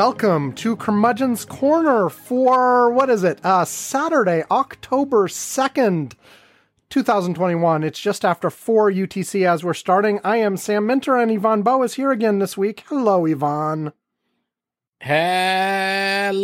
welcome to Curmudgeon's Corner for what is it? Uh, Saturday, October 2nd, 2021. It's just after 4 UTC as we're starting. I am Sam Minter and Ivan Boyd is here again this week. Hello, Ivan. Hello,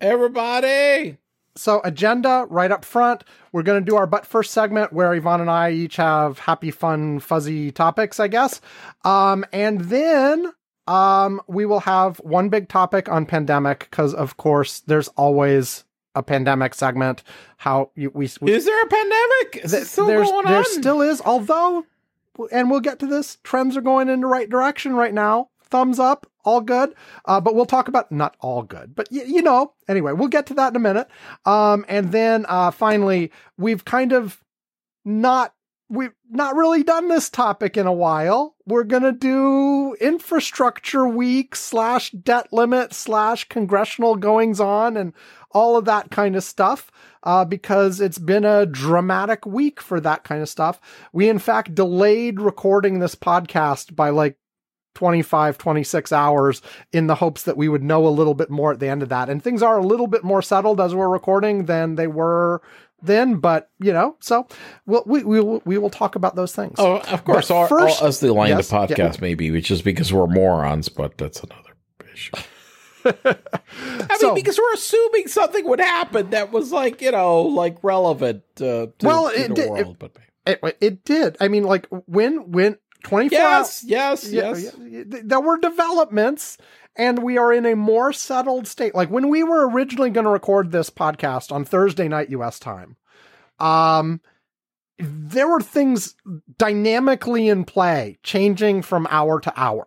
everybody. So, agenda right up front. We're going to do our but first segment where Ivan and I each have happy, fun, fuzzy topics, I guess. Um, and then um, we will have one big topic on pandemic because, of course, there's always a pandemic segment. How you, we, we is there a pandemic? Is th- still there's, going there on? still is, although, and we'll get to this. Trends are going in the right direction right now. Thumbs up, all good. Uh, but we'll talk about not all good, but y- you know. Anyway, we'll get to that in a minute. Um, and then uh, finally, we've kind of not we've not really done this topic in a while. We're gonna do infrastructure week slash debt limit slash congressional goings on and all of that kind of stuff. Uh, because it's been a dramatic week for that kind of stuff. We in fact delayed recording this podcast by like 25, 26 hours in the hopes that we would know a little bit more at the end of that. And things are a little bit more settled as we're recording than they were then, but you know, so we'll, we, we will, we will talk about those things. Oh, of course. But Our, first- us, the line yes, the podcast, yeah. maybe, which is because we're morons, but that's another issue. I So- mean, because we're assuming something would happen that was like, you know, like relevant uh, to, Well, to it the did- world. but it, it did. I mean, like when, when 24 yes, yes, Yeah, yes. yeah, th- there were developments and we are in a more settled state. Like when we were originally going to record this podcast on Thursday night US time, um there were things dynamically in play, changing from hour to hour.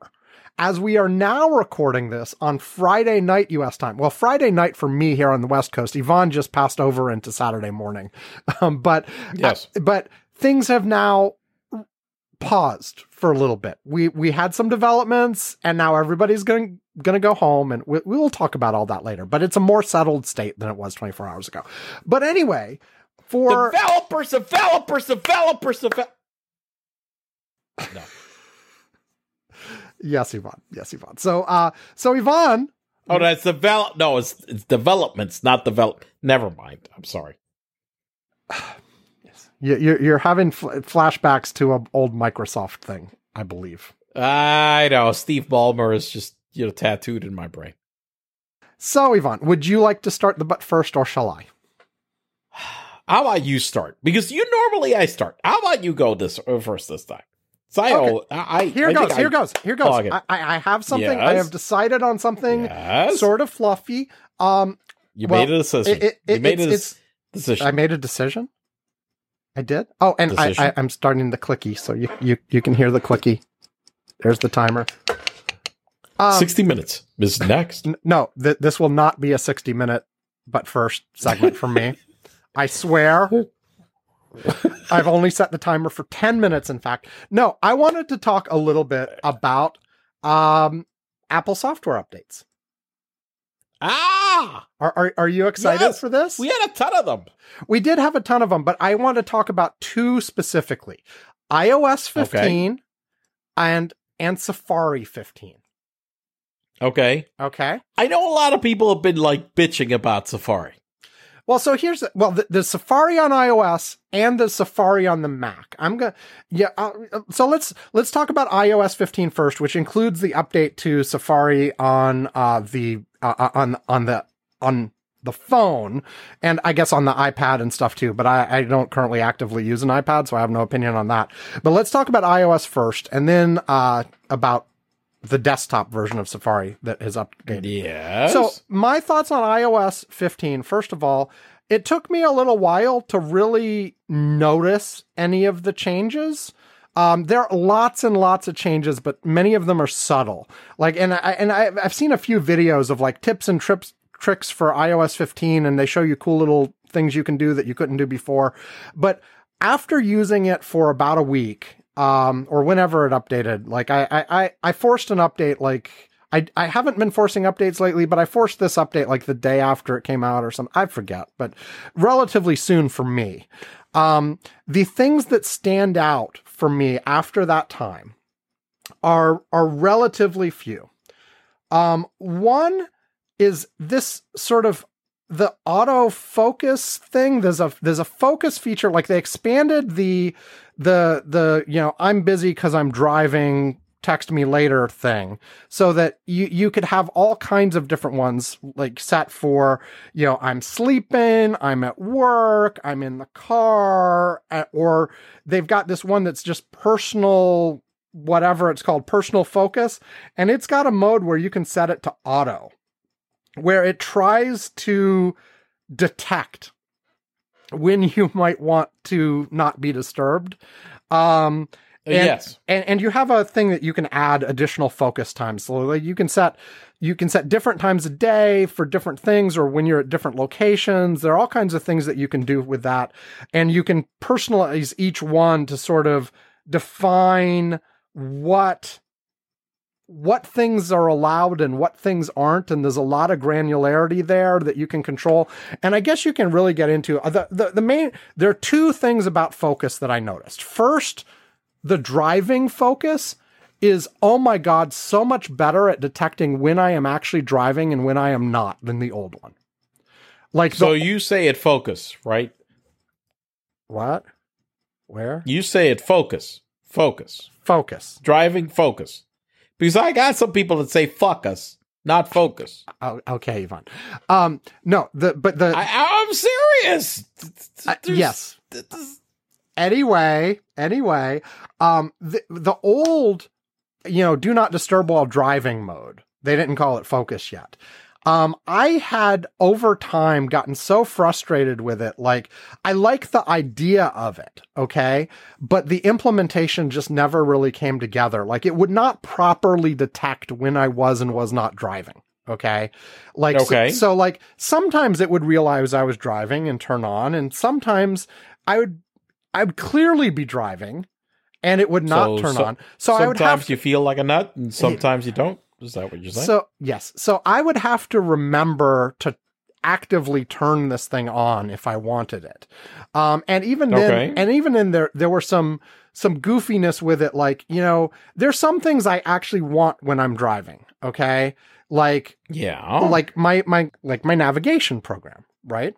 As we are now recording this on Friday night US time. Well, Friday night for me here on the West Coast. Ivan just passed over into Saturday morning. Um, but Yes. but things have now paused for a little bit. We we had some developments, and now everybody's going going to go home, and we, we will talk about all that later. But it's a more settled state than it was 24 hours ago. But anyway, for developers, developers, developers, developers. No. yes, Ivan, yes, Ivan. So uh, so Ivan, Oh, that's develop. No, it's it's developments, not develop. Never mind. I'm sorry. you, you're you're having fl- flashbacks to an old Microsoft thing, I believe. I know Steve Ballmer is just you know tattooed in my brain. So Ivan, would you like to start the but first, or shall I? How about you start? Because you normally I start. How about you go this uh, first this time? So I, Okay. I, I Here goes. Here goes. Here goes. Oh, okay. I, have something. I have decided on something Yes. sort of fluffy. Um, You well, made a decision. it- it- you made a decision. I made a decision. I did. Oh, and I, Decision? I, I'm starting the clicky, so you, you you can hear the clicky. There's the timer. Um, Sixty minutes is next. n- no, th- this will not be a 60 minute, but first segment for me. I swear. I've only set the timer for 10 minutes, in fact. No, I wanted to talk a little bit about um, Apple software updates. Ah, Are, are, are you excited Yes, for this? we had a ton of them. We did have a ton of them, but I want to talk about two specifically iOS 15 and, and Safari 15. Okay, Okay. I know a lot of people have been like bitching about Safari. Well, so here's well the, the Safari on iOS and the Safari on the Mac. I'm gonna yeah. Uh, so let's let's talk about iOS 15 first, which includes the update to Safari on uh, the uh, on on the on the phone and I guess on the iPad and stuff too. But I, I don't currently actively use an iPad, so I have no opinion on that. But let's talk about iOS first, and then uh, about the desktop version of Safari that is updated. Yes. So my thoughts on iOS 15. First of all, it took me a little while to really notice any of the changes. Um, there are lots and lots of changes, but many of them are subtle. Like, and I and I, I've seen a few videos of like tips and trips tricks for iOS 15, and they show you cool little things you can do that you couldn't do before. But after using it for about a week, um, or whenever it updated, like I, I, I, forced an update like I, I haven't been forcing updates lately, but I forced this update like the day after it came out or something. I forget, but relatively soon for me. Um, the things that stand out for me after that time are, are relatively few. Um, one is this sort of the autofocus thing. There's a there's a focus feature. Like they expanded the the the you know I'm busy because I'm driving. Text me later thing, so that you you could have all kinds of different ones like set for you know I'm sleeping, I'm at work, I'm in the car, or they've got this one that's just personal whatever it's called personal focus and it's got a mode where you can set it to auto where it tries to detect when you might want to not be disturbed. Um, Uh, and, yes. and and you have a thing that you can add additional focus times. So like you can set you can set different times a day for different things, or when you're at different locations. There are all kinds of things that you can do with that, and you can personalize each one to sort of define what what things are allowed and what things aren't and there's a lot of granularity there that you can control and i guess you can really get into uh, the, the, the main there are two things about focus that i noticed first the driving focus is oh my god so much better at detecting when i am actually driving and when i am not than the old one like So the, you say it focus, right? what where You say it focus. Focus. focus Driving focus. Because I got some people that say fuck us, not focus. oh, okay ivan um no the but the I, I'm serious. uh, yes anyway, anyway, um, the the old, you know, do not disturb while driving mode. They didn't call it focus yet. Um, I had over time gotten so frustrated with it. Like, I like the idea of it, okay, but the implementation just never really came together. Like, it would not properly detect when I was and was not driving. Okay. Like, so- Okay. so like sometimes it would realize I was driving and turn on, and sometimes I would I would clearly be driving and it would not So- turn so- on. So I would sometimes have you feel like a nut, and sometimes you don't. Is that what you're saying? so yes. So I would have to remember to actively turn this thing on if I wanted it. Um and even then Okay. and even in there there were some some goofiness with it like, you know, there's some things I actually want when I'm driving, okay? Like yeah. like my my like my navigation program, right?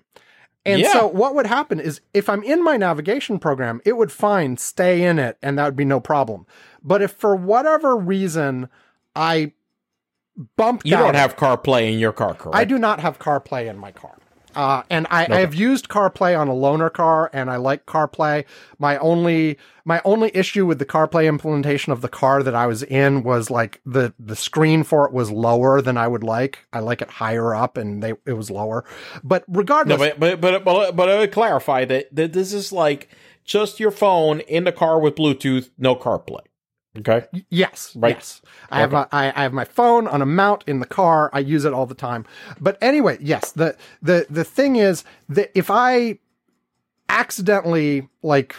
And Yeah. so what would happen is if I'm in my navigation program, it would find stay in it and that would be no problem. But if for whatever reason I bumped you out don't have CarPlay in your car, correct? I do not have CarPlay in my car. Uh, and I, Okay. I have used CarPlay on a loaner car, and I like CarPlay. My only my only issue with the CarPlay implementation of the car that I was in was like the the screen for it was lower than I would like. I like it higher up, and they it was lower. But regardless, but but but but, but I would clarify that, that this is like just your phone in the car with Bluetooth, no CarPlay. Okay. Yes, Right. yes. I have a, I, I have my phone on a mount in the car. I use it all the time. But anyway, yes. The the the thing is that if I accidentally like,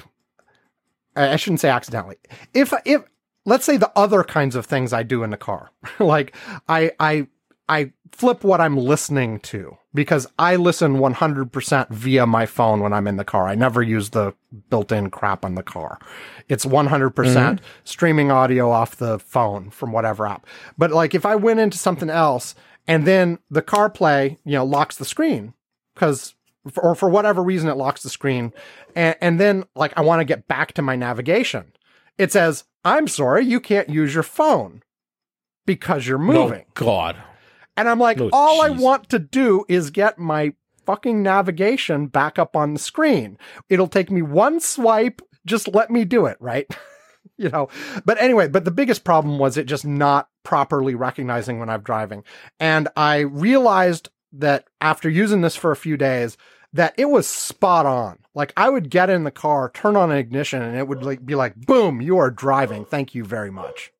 I I shouldn't say accidentally. If if let's say the other kinds of things I do in the car, like I I I flip what I'm listening to because I listen 100% via my phone when I'm in the car. I never use the built-in crap on the car. It's 100% mm-hmm. streaming audio off the phone from whatever app. But like if I went into something else and then the CarPlay, you know, locks the screen because or for whatever reason it locks the screen and, and then like I want to get back to my navigation. It says, "I'm sorry, you can't use your phone because you're moving." Oh, God. And I'm like, Oh, all I want to do is get my fucking navigation back up on the screen. It'll take me one swipe. Just let me do it, right? you know, but anyway, but the biggest problem was it just not properly recognizing when I'm driving. And I realized that after using this for a few days, that it was spot on. Like I would get in the car, turn on an ignition, and it would like be like, boom, you are driving. Thank you very much.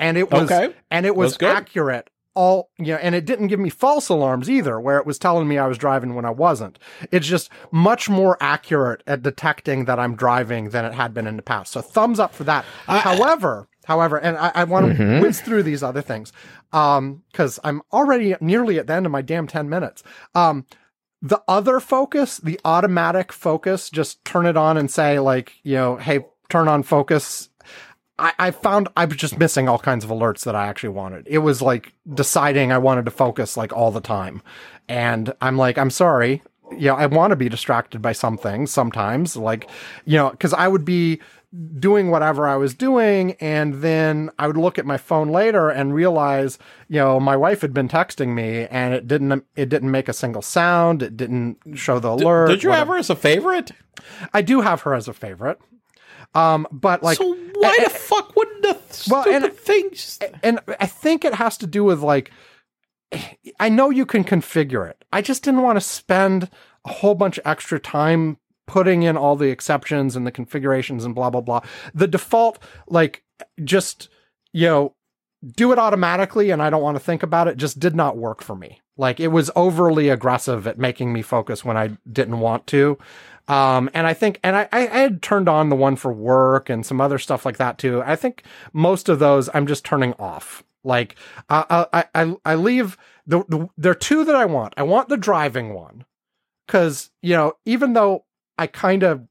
And it was Okay. and it was accurate all you know and it didn't give me false alarms either where it was telling me i was driving when i wasn't. It's just much more accurate at detecting that i'm driving than it had been in the past. So thumbs up for that. I- however however and i, I want to Mhm. whiz through these other things um because i'm already nearly at the end of my damn 10 minutes. Um the other focus the automatic focus just turn it on and say like you know hey turn on focus I, I found I was just missing all kinds of alerts that I actually wanted. It was like deciding I wanted to focus like all the time. And I'm like, I'm sorry. You know, I want to be distracted by some things sometimes, like, you know, because I would be doing whatever I was doing. And then I would look at my phone later and realize, you know, my wife had been texting me and it didn't, it didn't make a single sound. It didn't show the alert. Did you whatever. have her as a favorite? I do have her as a favorite. Um, but like, so why the fuck wouldn't the Well, stupid and- things? and I think it has to do with like, I know you can configure it. I just didn't want to spend a whole bunch of extra time putting in all the exceptions and the configurations and blah, blah, blah. The default, like, just, you know, do it automatically and I don't want to think about it just did not work for me. Like, it was overly aggressive at making me focus when I didn't want to. Um, and I think, and I, I had turned on the one for work and some other stuff like that too. I think most of those I'm just turning off. Like, uh, I, I, I leave the, the, there are two that I want. I want the driving one. Cause, you know, even though I kind of,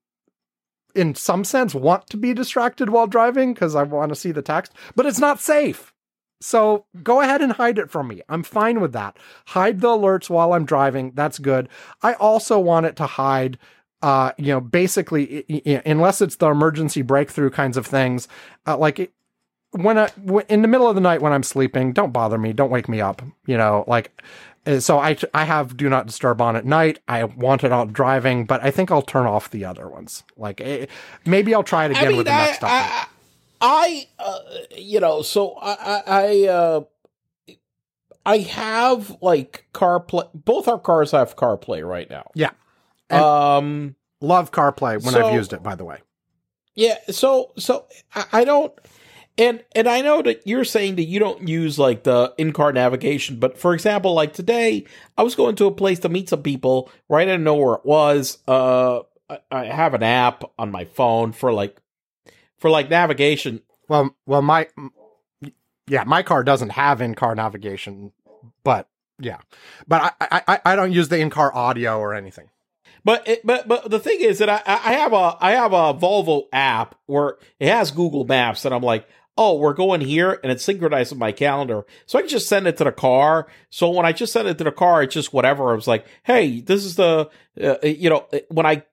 in some sense, want to be distracted while driving because I want to see the text, but it's not safe. So go ahead and hide it from me. I'm fine with that. Hide the alerts while I'm driving. That's good. I also want it to hide uh, you know, basically, i- i- unless it's the emergency breakthrough kinds of things, uh, like it, when I w- in the middle of the night when I'm sleeping, don't bother me, don't wake me up. You know, like uh, so I I have do not disturb on at night. I want it out driving, but I think I'll turn off the other ones. Like eh, maybe I'll try it again with the next update. I, I, uh, you know, so I, I, I, uh, I have like CarPlay. Both our cars have CarPlay right now. Yeah. Um. Love CarPlay when So- I've used it. By the way, Yeah. So, so I, I don't. And and I know that you're saying that you don't use like the in-car navigation, but for example, like today, I was going to a place to meet some people. Right, I didn't know where it was. Uh, I, I have an app on my phone for like for like navigation. well, well, my yeah, my car doesn't have in-car navigation, but yeah, but I I, I- I don't use the in-car audio or anything. But it, but but the thing is that I I have a I have a Volvo app where it has Google Maps and I'm like, oh, we're going here and it's synchronized with my calendar, so I can just send it to the car. So when I just send it to the car, it's just whatever. I was like, hey, this is the uh, you know when I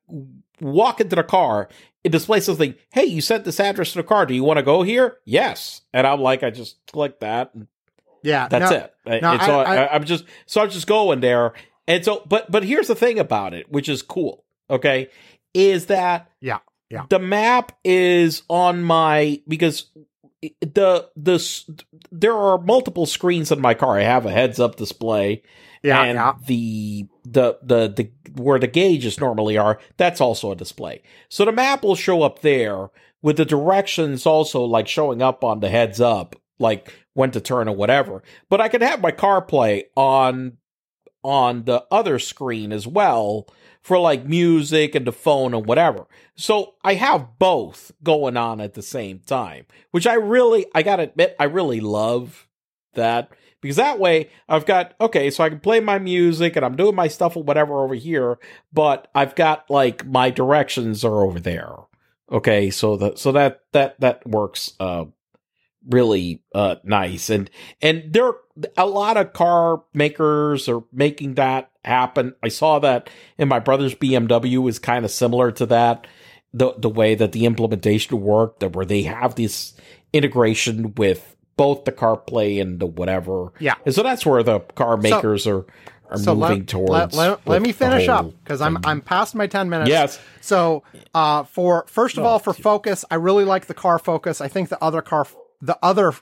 walk into the car. It displays something. Hey, you sent this address to the car. Do you want to go here? Yes. And I'm like, I just click that, and Yeah, that's no, it. no, I- I, I'm just so I'm just going there, and so but but here's the thing about it, which is cool. Okay, is that Yeah, yeah. the map is on my because the the there are multiple screens in my car. I have a heads up display, Yeah, and yeah. the, the the the where the gauges normally are, that's also a display. So the map will show up there with the directions also like showing up on the heads up, like when to turn or whatever. But I can have my CarPlay on on the other screen as well for like music and the phone and whatever. So I have both going on at the same time, which I really, I gotta admit, I really love that because that way I've got, okay, so I can play my music and I'm doing my stuff or whatever over here, but I've got like my directions are over there. Okay. So that, so that, that, that works, uh, really uh nice and and there are a lot of car makers are making that happen i saw that in my brother's bmw is kind of similar to that the the way that the implementation worked that where they have this integration with both the CarPlay and the whatever Yeah. and so that's where the car makers are are so moving let, towards let, let, let me finish up because I'm. I'm past my ten minutes. Yes. So uh, for first of Oh, all, for focus, I really like the car focus. I think the other car, the other,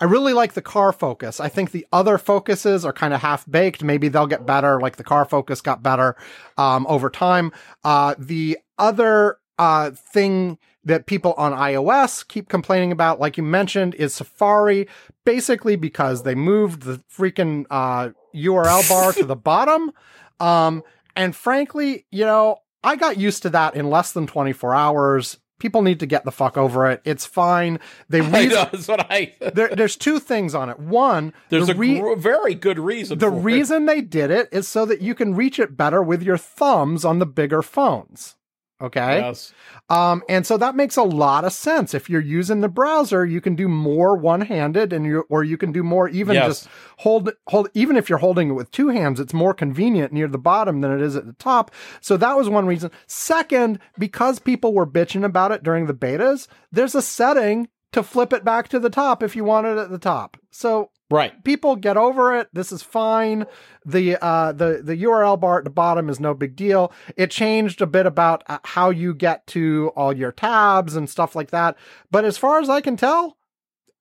I really like the car focus. I think the other focuses are kind of half baked. Maybe they'll get better. Like the car focus got better um, over time. Uh, the other uh, thing that people on iOS keep complaining about, like you mentioned, is Safari, basically because they moved the freaking uh, URL bar to the bottom. Um, and frankly, you know, I got used to that in less than 24 hours. People need to get the fuck over it. It's fine. They I know, that's what I there, there's two things on it. One, there's the a re- gr- very good reason the for it. reason they did it is so that you can reach it better with your thumbs on the bigger phones. Okay. Yes. Um, and so that makes a lot of sense. If you're using the browser, you can do more one-handed and you, or you can do more even Yes. just hold, hold, even if you're holding it with two hands, it's more convenient near the bottom than it is at the top. So that was one reason. Second, because people were bitching about it during the betas, there's a setting to flip it back to the top if you want it at the top. So Right. people get over it. This is fine. The uh the the URL bar at the bottom is no big deal. It changed a bit about uh, how you get to all your tabs and stuff like that. But as far as I can tell,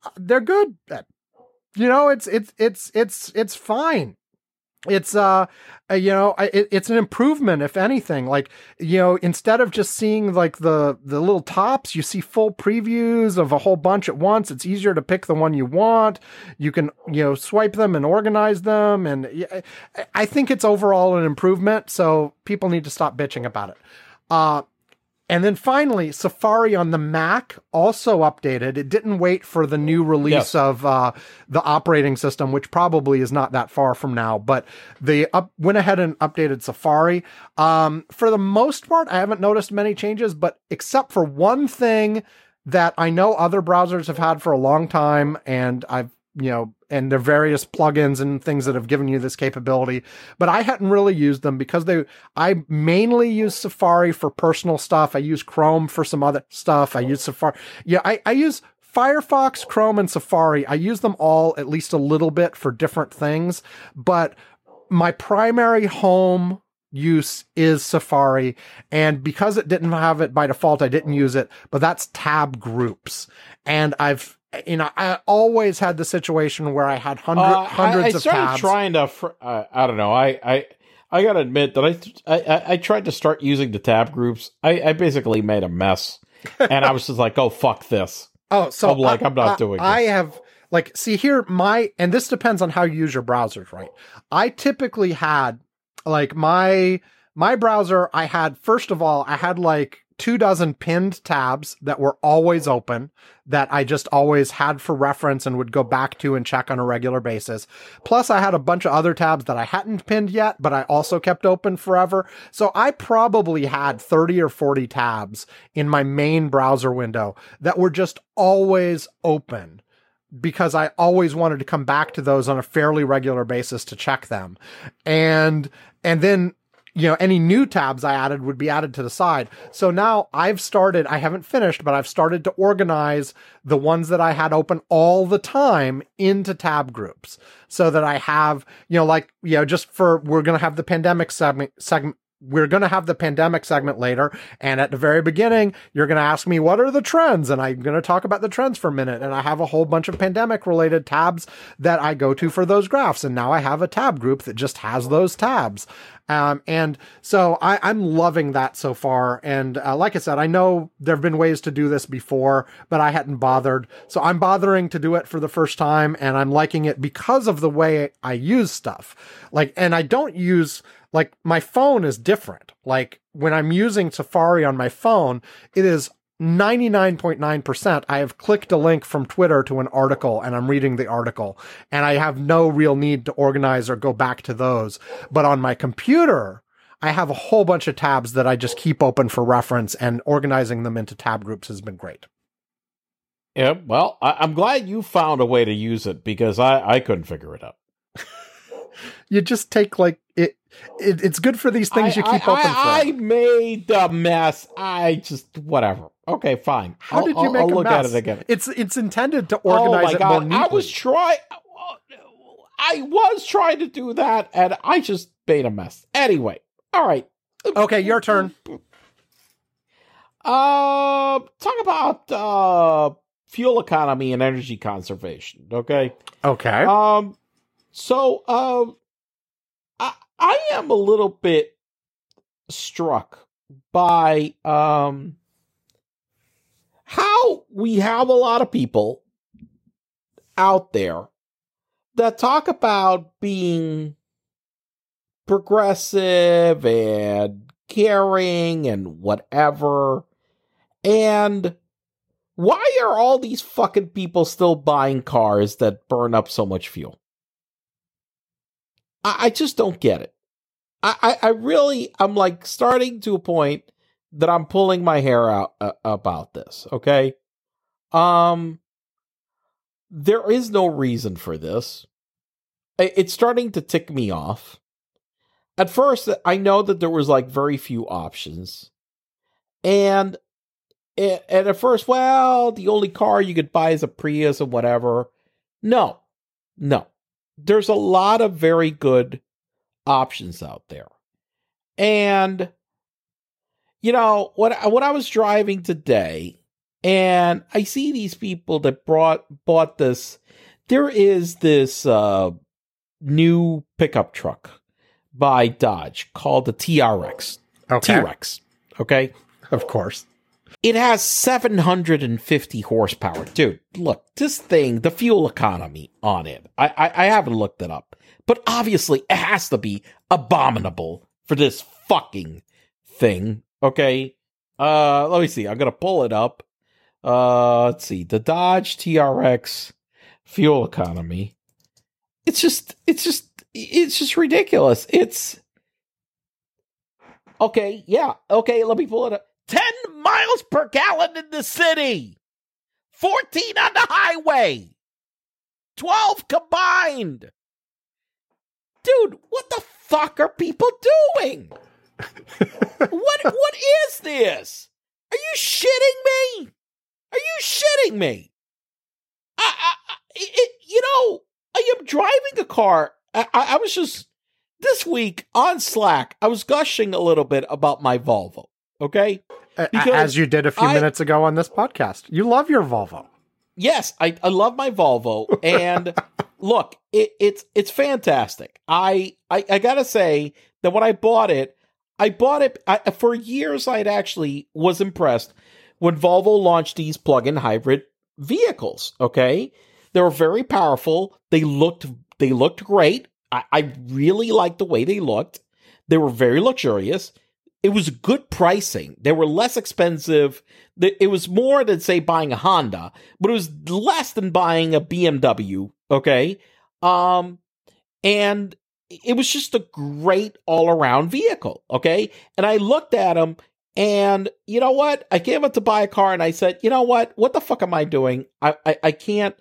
uh, they're good. You know, it's it's it's it's it's fine. It's uh, uh, you know, it, it's an improvement if anything. Like you know, instead of just seeing like the the little tops, you see full previews of a whole bunch at once. It's easier to pick the one you want. You can you know swipe them and organize them, and I- I think it's overall an improvement. So people need to stop bitching about it. Uh, and then finally, Safari on the Mac also updated. It didn't wait for the new release Yes. of uh, the operating system, which probably is not that far from now. But they up, went ahead and updated Safari. Um, for the most part, I haven't noticed many changes, but except for one thing that I know other browsers have had for a long time, and I've you know, and are various plugins and things that have given you this capability, but I hadn't really used them because they, I mainly use Safari for personal stuff. I use Chrome for some other stuff. I use Safari. Yeah, I, I use Firefox, Chrome, and Safari. I use them all at least a little bit for different things, but my primary home use is Safari. And because it didn't have it by default, I didn't use it, but that's tab groups. And I've, you know, I always had the situation where I had hundred, Uh, I- hundreds I, of started tabs. trying to. Fr- uh, I don't know. I I I gotta admit that I, I I- I tried to start using the tab groups. I, I basically made a mess, and I was just like, "Oh fuck this." Oh, so I'm like, I, I'm not I- doing I this. have like, see here, my and this depends on how you use your browsers, right? I typically had like my my browser. I had first of all, I had like two dozen pinned tabs that were always open that I just always had for reference and would go back to and check on a regular basis. Plus, I had a bunch of other tabs that I hadn't pinned yet, but I also kept open forever. So I probably had 30 or 40 tabs in my main browser window that were just always open because I always wanted to come back to those on a fairly regular basis to check them. And, and then, you know, any new tabs I added would be added to the side. So now I've started, I haven't finished, but I've started to organize the ones that I had open all the time into tab groups so that I have, you know, like, you know, just for, we're going to have the pandemic segment, segment, we're going to have the pandemic segment later. And at the very beginning, you're going to ask me, what are the trends? And I'm going to talk about the trends for a minute. And I have a whole bunch of pandemic related tabs that I go to for those graphs. And now I have a tab group that just has those tabs. Um, and so I, I'm loving that so far. And uh, like I said, I know there have been ways to do this before, but I hadn't bothered. So I'm bothering to do it for the first time and I'm liking it because of the way I use stuff. Like, and I don't use, like, my phone is different. Like, when I'm using Safari on my phone, it is 99.9%. I have clicked a link from Twitter to an article and I'm reading the article and I have no real need to organize or go back to those. But on my computer, I have a whole bunch of tabs that I just keep open for reference and organizing them into tab groups has been great. Yeah. Well, I, I'm glad you found a way to use it because I I couldn't figure it out. You just take like it, it it's good for these things I, you keep I, open I, I made the mess. I just whatever. Okay, fine. How I'll- did you I'll- make I'll a look mess? at it again. It's it's intended to Oh organize my it more god! I was trying. I was trying to do that, and I just made a mess. Anyway, all right. okay, your turn. Uh, talk about uh fuel economy and energy conservation. Okay. Okay. Um, so um, I I am a little bit struck by um how we have a lot of people out there that talk about being progressive and caring and whatever. And why are all these fucking people still buying cars that burn up so much fuel? I, I just don't get it. I, I, I really, I'm like starting to a point that I'm pulling my hair out uh, about this, okay? Um there is no reason for this. It's starting to tick me off. At first, I know that there was like very few options. And and at first, well, the only car you could buy is a Prius or whatever. No. No. There's a lot of very good options out there. And you know, what what I was driving today and I see these people that brought bought this. There is this uh, new pickup truck by Dodge called the TRX. Okay. T-Rex. Okay. Of course. It has 750 horsepower. Dude, look, this thing, the fuel economy on it, I, I, I haven't looked it up, but obviously it has to be abominable for this fucking thing. Okay. Uh, let me see. I'm to pull it up. Uh, let's see. The Dodge TRX fuel economy. It's just, it's just, it's just ridiculous. It's okay. Yeah. Okay. Let me pull it up. 10 miles per gallon in the city, 14 on the highway, 12 combined. Dude, what the fuck are people doing? What what is this? Are you shitting me? Are you shitting me? I, I, it, you know, I am driving a car. I, I was just this week on Slack. I was gushing a little bit about my Volvo. Okay, because as you did a few I, minutes ago on this podcast, you love your Volvo. Yes, I, I love my Volvo, and look, it, it's it's fantastic. I, I I gotta say that when I bought it, I bought it I, for years. I'd actually was impressed when Volvo launched these plug-in hybrid vehicles. Okay, they were very powerful. They looked they looked great. I, I really liked the way they looked. They were very luxurious. It was good pricing. They were less expensive. It was more than say buying a Honda, but it was less than buying a BMW. Okay, um, and it was just a great all around vehicle. Okay, and I looked at him and you know what? I came up to buy a car and I said, you know what? What the fuck am I doing? I, I, I can't,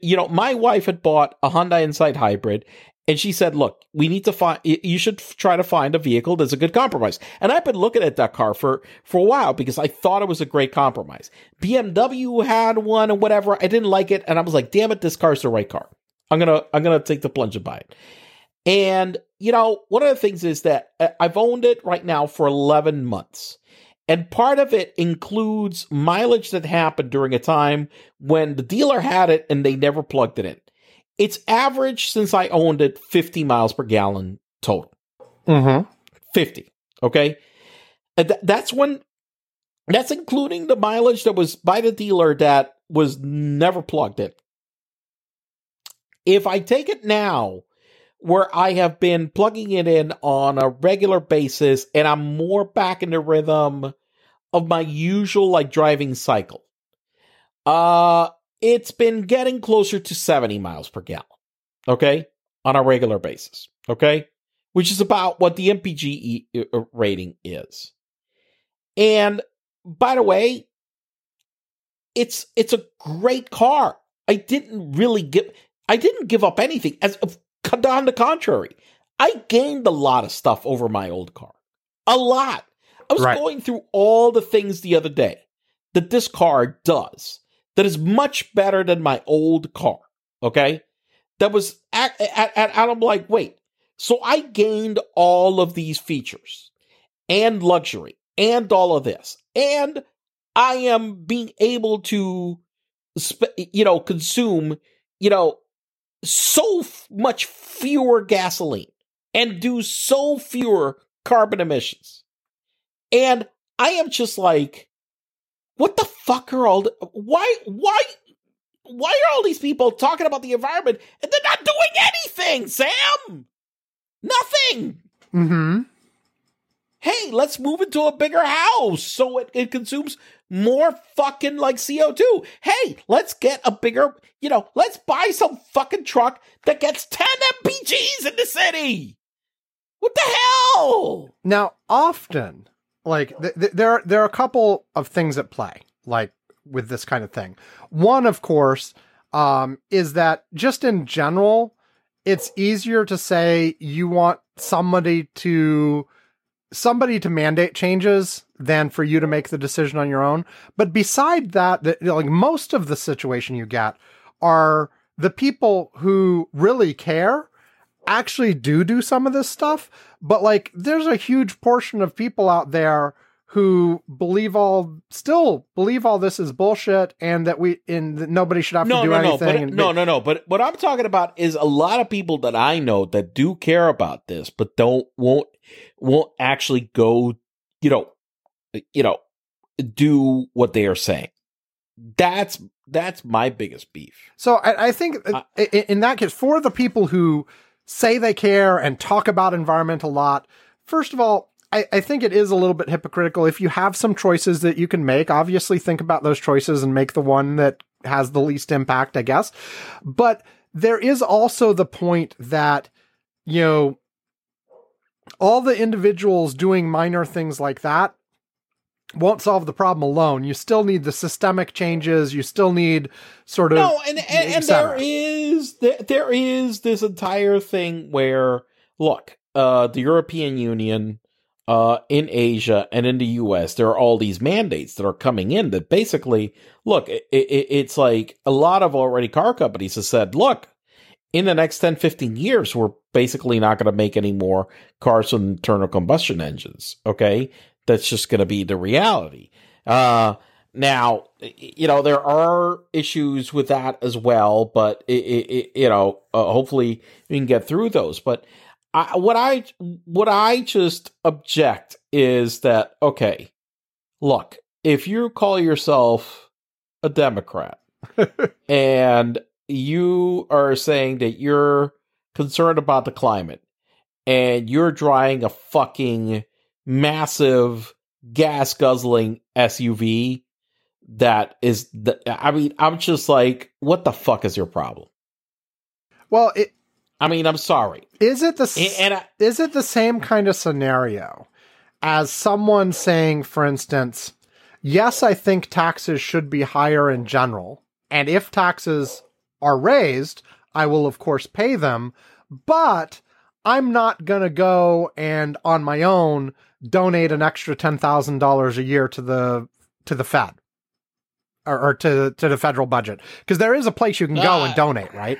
you know, my wife had bought a Hyundai Insight hybrid and she said, look, we need to find, you should try to find a vehicle that's a good compromise. And I've been looking at that car for, for a while because I thought it was a great compromise. BMW had one and whatever. I didn't like it. And I was like, damn it, this car's the right car. I'm going to, I'm going to take the plunge and buy it. And, you know, one of the things is that uh, I've owned it right now for 11 months. And part of it includes mileage that happened during a time when the dealer had it and they never plugged it in. It's average since I owned it 50 miles per gallon total. Mm-hmm. 50. Okay. Th- that's when, that's including the mileage that was by the dealer that was never plugged in. If I take it now, where I have been plugging it in on a regular basis and I'm more back in the rhythm of my usual like driving cycle. Uh it's been getting closer to 70 miles per gallon. Okay? On a regular basis. Okay? Which is about what the MPG uh, rating is. And by the way, it's it's a great car. I didn't really give I didn't give up anything. As on the contrary, I gained a lot of stuff over my old car. A lot. I was right. going through all the things the other day that this car does that is much better than my old car. Okay. That was at, at, at, I'm like, wait. So I gained all of these features and luxury and all of this. And I am being able to, you know, consume, you know, so f- much fewer gasoline and do so fewer carbon emissions. And I am just like, what the fuck are all the, why, why, why are all these people talking about the environment and they're not doing anything, Sam? Nothing. Mm-hmm. Hey, let's move into a bigger house so it, it consumes more fucking like CO2. Hey, let's get a bigger, you know, let's buy some fucking truck that gets 10 MPGs in the city. What the hell? Now, often like th- th- there there are a couple of things at play like with this kind of thing. One, of course, um, is that just in general, it's easier to say you want somebody to somebody to mandate changes than for you to make the decision on your own. But beside that, that like most of the situation you get are the people who really care actually do do some of this stuff. But like, there's a huge portion of people out there who believe all still believe all this is bullshit and that we and that nobody should have no, to do no, no, anything. but, and, no, no, no. But what I'm talking about is a lot of people that I know that do care about this, but don't won't won't actually go, you know, you know, do what they are saying. That's that's my biggest beef. So I, I think Uh, i- in that case, for the people who say they care and talk about environment a lot, first of all, I, I think it is a little bit hypocritical. If you have some choices that you can make, obviously think about those choices and make the one that has the least impact, I guess. But there is also the point that, you know, all the individuals doing minor things like that won't solve the problem alone. You still need the systemic changes. You still need sort of No, and and, and there is there, there is this entire thing where look, uh, the European Union, uh, in Asia and in the U.S., there are all these mandates that are coming in that basically look. It, it, it's like a lot of already car companies have said, look, in the next 10, 15 years, we're basically not going to make any more cars with internal combustion engines. Okay. That's just going to be the reality. Uh, now, you know, there are issues with that as well, but it, it, it, you know, uh, hopefully we can get through those. But I, what I, what I just object is that, okay, look, if you call yourself a Democrat and you are saying that you're concerned about the climate and you're driving a fucking massive gas guzzling SUV that is the I mean I'm just like what the fuck is your problem? well, it, I mean I'm sorry. is it the And, and I, is it the same kind of scenario as someone saying, for instance, yes, I think taxes should be higher in general, and if taxes are raised, I will of course pay them, but I'm not gonna go and on my own donate an extra ten thousand dollars a year to the to the Fed or, or to to the federal budget because there is a place you can go and Ah. donate, right?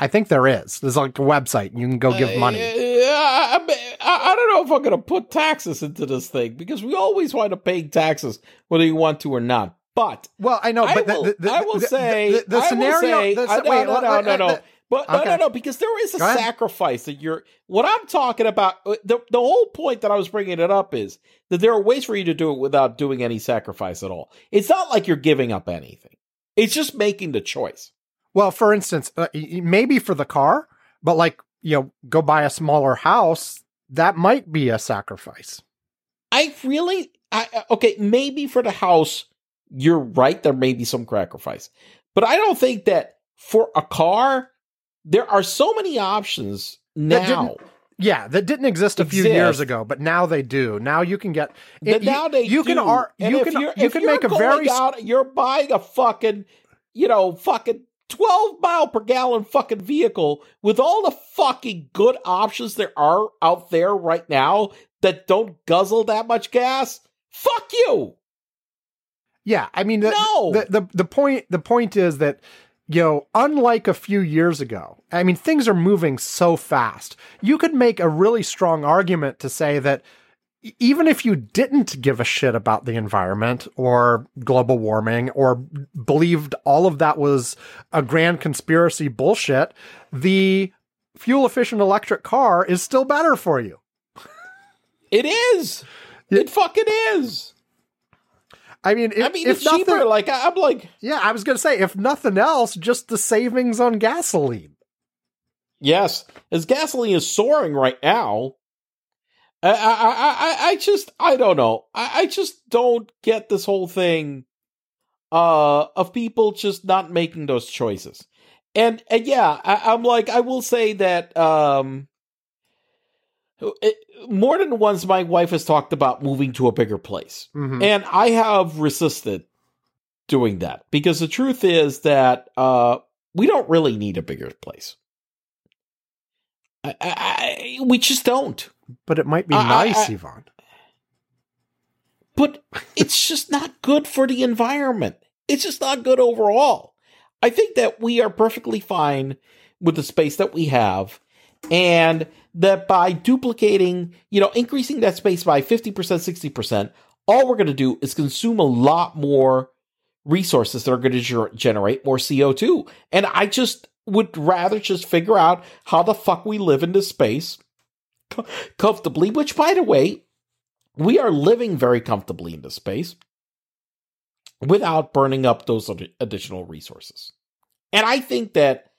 I think there is. There's like a website you can go give money. Uh, I, I, I don't know if I'm going to put taxes into this thing because we always wind up paying taxes whether you want to or not. But Well, I know, I but the- will, the, the, I will the, say, the, I scenario. say, the, no, wait, no, no, no, no. But no, Okay. no, no, because there is a sacrifice that you're. What I'm talking about, uh, the the whole point that I was bringing it up is that there are ways for you to do it without doing any sacrifice at all. It's not like you're giving up anything. It's just making the choice. Well, for instance, uh, maybe for the car, but like you know, go buy a smaller house. That might be a sacrifice. I really, I I- okay, maybe for the house, you're right. There may be some sacrifice, but I don't think that for a car, there are so many options now. didn't- Yeah, that didn't exist a few years ago, but now they do. Now you can get That you- now they you can do. ar- And you can you can make a very out, you're buying a fucking you know fucking 12 mile per gallon fucking vehicle with all the fucking good options there are out there right now that don't guzzle that much gas fuck you yeah. I mean, the, No. the the the point the point is that you know, unlike a few years ago, I mean, things are moving so fast. You could make a really strong argument to say that even if you didn't give a shit about the environment or global warming or believed all of that was a grand conspiracy bullshit, the fuel efficient electric car is still better for you. it is it fucking is I mean, if, i mean if nothing, cheaper like i'm like yeah, I was going to say, if nothing else, just the savings on gasoline. Yes, as gasoline is soaring right now. I I I I, I just I don't know. I, I just don't get this whole thing uh of people just not making those choices. And and yeah, I, I'm like I will say that um it, more than once, my wife has talked about moving to a bigger place, Mhm. and I have resisted doing that because the truth is that uh, we don't really need a bigger place. I, I, we just don't. But it might be I- nice, Ivan. but it's just not good for the environment. It's just not good overall. I think that we are perfectly fine with the space that we have, and that by duplicating, you know, increasing that space by 50%, 60%, all we're going to do is consume a lot more resources that are going to ger- generate more CO2. And I just would rather just figure out how the fuck we live in this space co- comfortably, which, by the way, we are living very comfortably in this space without burning up those additional resources. And I think that,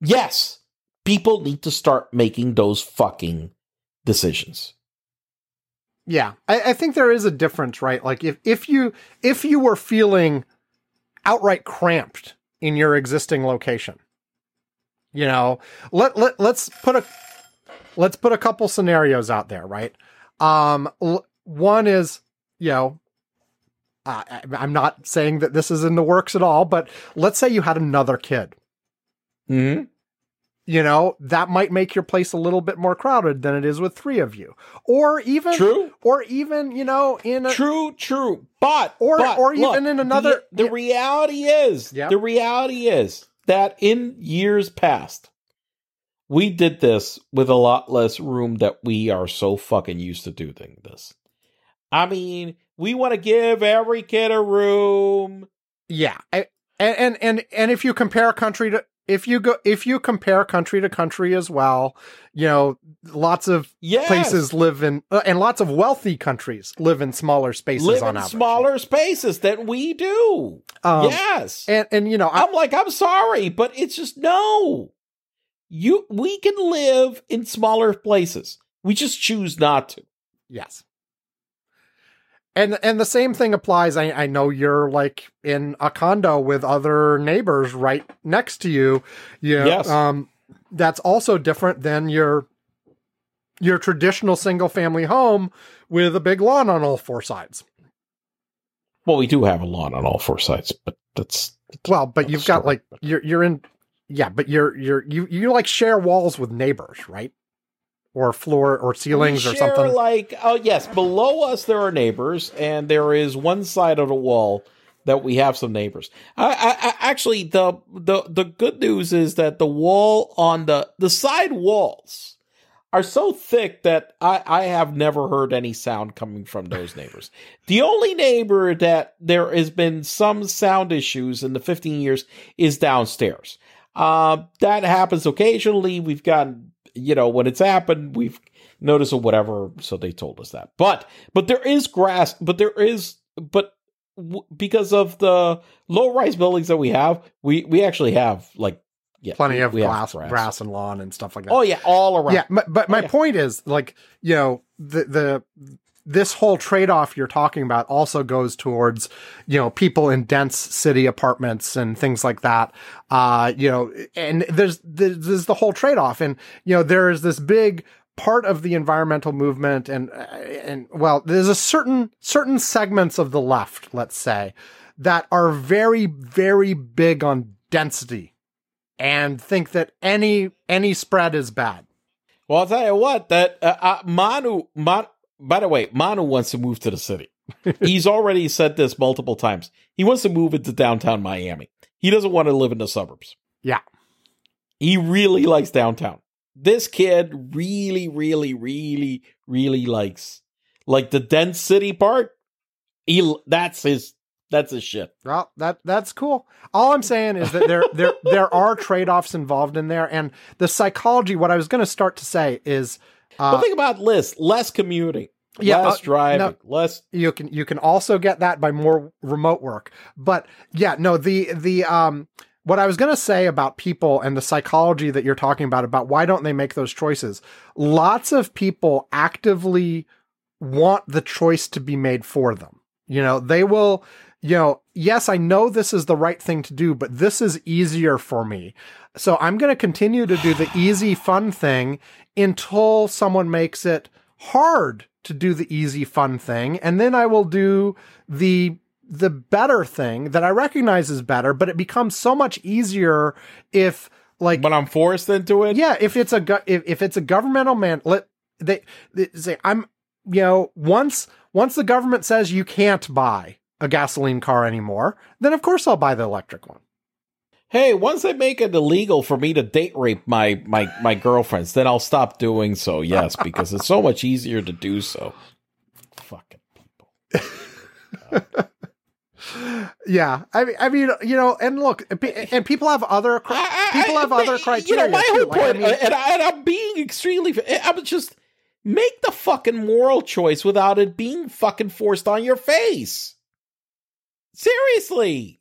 yes, people need to start making those fucking decisions. Yeah, I, I think there is a difference, right? Like if if you if you were feeling outright cramped in your existing location, you know, let let let's put a let's put a couple scenarios out there, right? Um, l- one is you know. Uh, I- I'm not saying that this is in the works at all, but let's say you had another kid. Mm-hmm. You know, that might make your place a little bit more crowded than it is with three of you. Or even True, or even you know in a true, true. But Or- but, or look, even in another- The, the reality is, Yeah. the reality is that in years past, we did this with a lot less room that we are so fucking used to doing this. I mean, we want to give every kid a room. yeah I- and and and and if you compare a country to if you go if you compare country to country as well you know lots of Yes. places live in uh, and lots of wealthy countries live in smaller spaces live on in average smaller spaces than we do. um, yes. and and you know I, I'm like, I'm sorry, but it's just no. You we can live in smaller places. We just choose not to. yes and and the same thing applies I, I know you're like in a condo with other neighbors right next to you you know, Yes. um that's also different than your your traditional single family home with a big lawn on all four sides Well, we do have a lawn on all four sides, but that's well but you've got Story. like you're you're in yeah but you're you're you you like share walls with neighbors right or floor or ceilings we or something Like, oh yes, below us there are neighbors, and there is one side of the wall that we have some neighbors. I, I, I actually the the the good news is that the wall on the the side walls are so thick that I, I have never heard any sound coming from those neighbors. the only neighbor that there has been some sound issues in the 15 years is downstairs. Uh, that happens occasionally. We've gotten, you know, when it's happened, we've noticed or whatever. So they told us that. But, but there is grass, but there is, but w- because of the low rise buildings that we have, we, we actually have like, yeah, plenty of glass grass. and lawn and stuff like that Oh yeah, all around. yeah but, but my Oh, yeah. point is like you know the the this whole trade-off you're talking about also goes towards you know people in dense city apartments and things like that uh you know and there's there's, the whole trade-off and you know there is this big part of the environmental movement and and well there's a certain certain segments of the left let's say that are very very big on density and think that any any spread is bad Well, I'll tell you what. That uh, uh, Manu, Mon, by the way, Manu wants to move to the city. He's already said this multiple times. He wants to move into downtown Miami. He doesn't want to live in the suburbs. Yeah. He really likes downtown. This kid really, really, really, really likes like the dense city part. He that's his that's his shit. Well, that that's cool. All I'm saying is that there there there are trade offs involved in there, and the psychology. What I was going to start to say is, but uh, think about less, less commuting, Yeah, less uh, driving, no. less. you can you can also get that by more remote work. But yeah, no the the um what I was going to say about people and the psychology that you're talking about about why don't they make those choices? Lots of people actively want the choice to be made for them. You know, they will you know, yes, I know this is the right thing to do, but this is easier for me. So I'm going to continue to do the easy, fun thing until someone makes it hard to do the easy, fun thing. And then I will do the the better thing that I recognize is better, but it becomes so much easier if like When I'm forced into it, yeah, if it's a go- if, if it's a governmental man, let they, they say I'm you know once once the government says you can't buy a gasoline car anymore, then of course I'll buy the electric one. Hey, once they make it illegal for me to date rape my my my girlfriends, then I'll stop doing so. Yes, because it's so much easier to do so. Fucking people. Yeah, I mean, I mean, you know, and look, and people have other people have other criteria. You know, my whole Like, I mean- and, I, and I'm being extremely. Eh, I'm just make the fucking moral choice without it being fucking forced on your face. Seriously.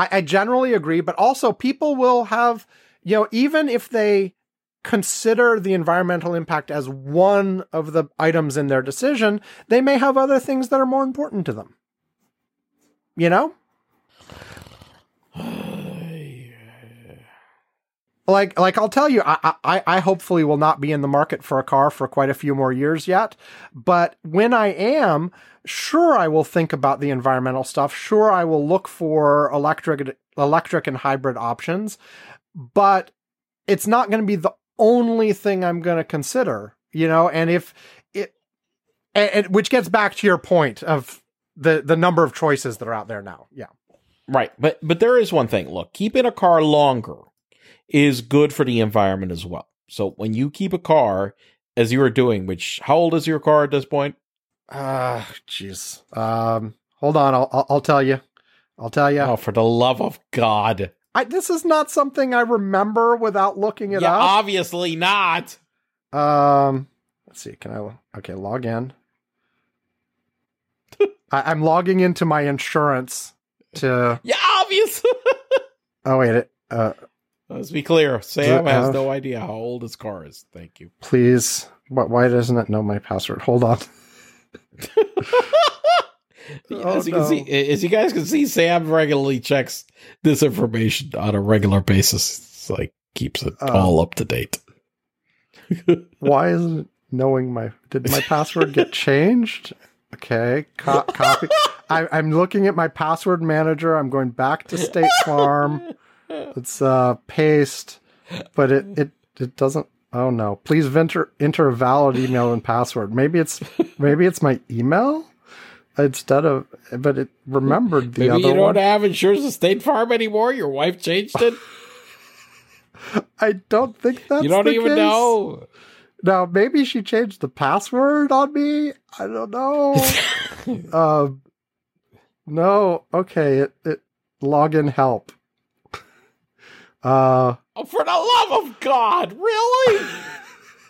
I, I generally agree, but also people will have, you know, even if they consider the environmental impact as one of the items in their decision, they may have other things that are more important to them. You know? Like, like I'll tell you, I, I, I hopefully will not be in the market for a car for quite a few more years yet. But when I am, sure, I will think about the environmental stuff. Sure, I will look for electric, electric and hybrid options. But it's not going to be the only thing I'm going to consider, you know. And if it, and, and- which gets back to your point of the the number of choices that are out there now. Yeah. Right, but but there is one thing. Look, keeping a car longer is good for the environment as well. So when you keep a car, as you are doing, which how old is your car at this point? Ah, jeez. Um, hold on. I'll, I'll tell you. I'll tell you. Oh, for the love of God! I, this is not something I remember without looking it yeah, up. obviously not. Um, let's see. Can I? Okay, log in. I, I'm logging into my insurance to. Yeah, obviously. Oh wait. It, uh, Let's be clear. Sam has have- no idea how old his car is. Thank you. please. Why doesn't it know my password? Hold on. Oh, as you can no. see, as you guys can see, Sam regularly checks this information on a regular basis. It's like keeps it Oh. all up to date. Why isn't it knowing my? Did my password get changed? Okay, co- copy. I, I'm looking at my password manager. I'm going back to State Farm. Let's uh, paste, but it it it doesn't. Oh no! Please enter enter a valid email and password. Maybe it's maybe it's my email instead of. But it remembered the Maybe other you don't one. have insurance at State Farm anymore. Your wife changed it. I don't think that's. you don't even case. know. Now maybe she changed the password on me. I don't know. um, no. Okay. It it login help. Uh, Oh, for the love of God, really?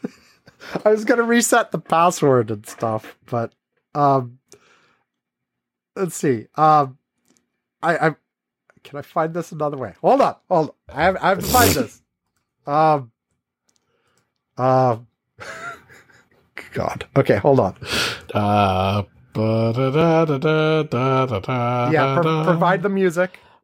I was gonna reset the password and stuff, but um, let's see. Um, I I can I find this another way? Hold on, hold. On. I have I have to find this. Um. Um. God. Okay, hold on. Uh. Yeah, pro- provide the music.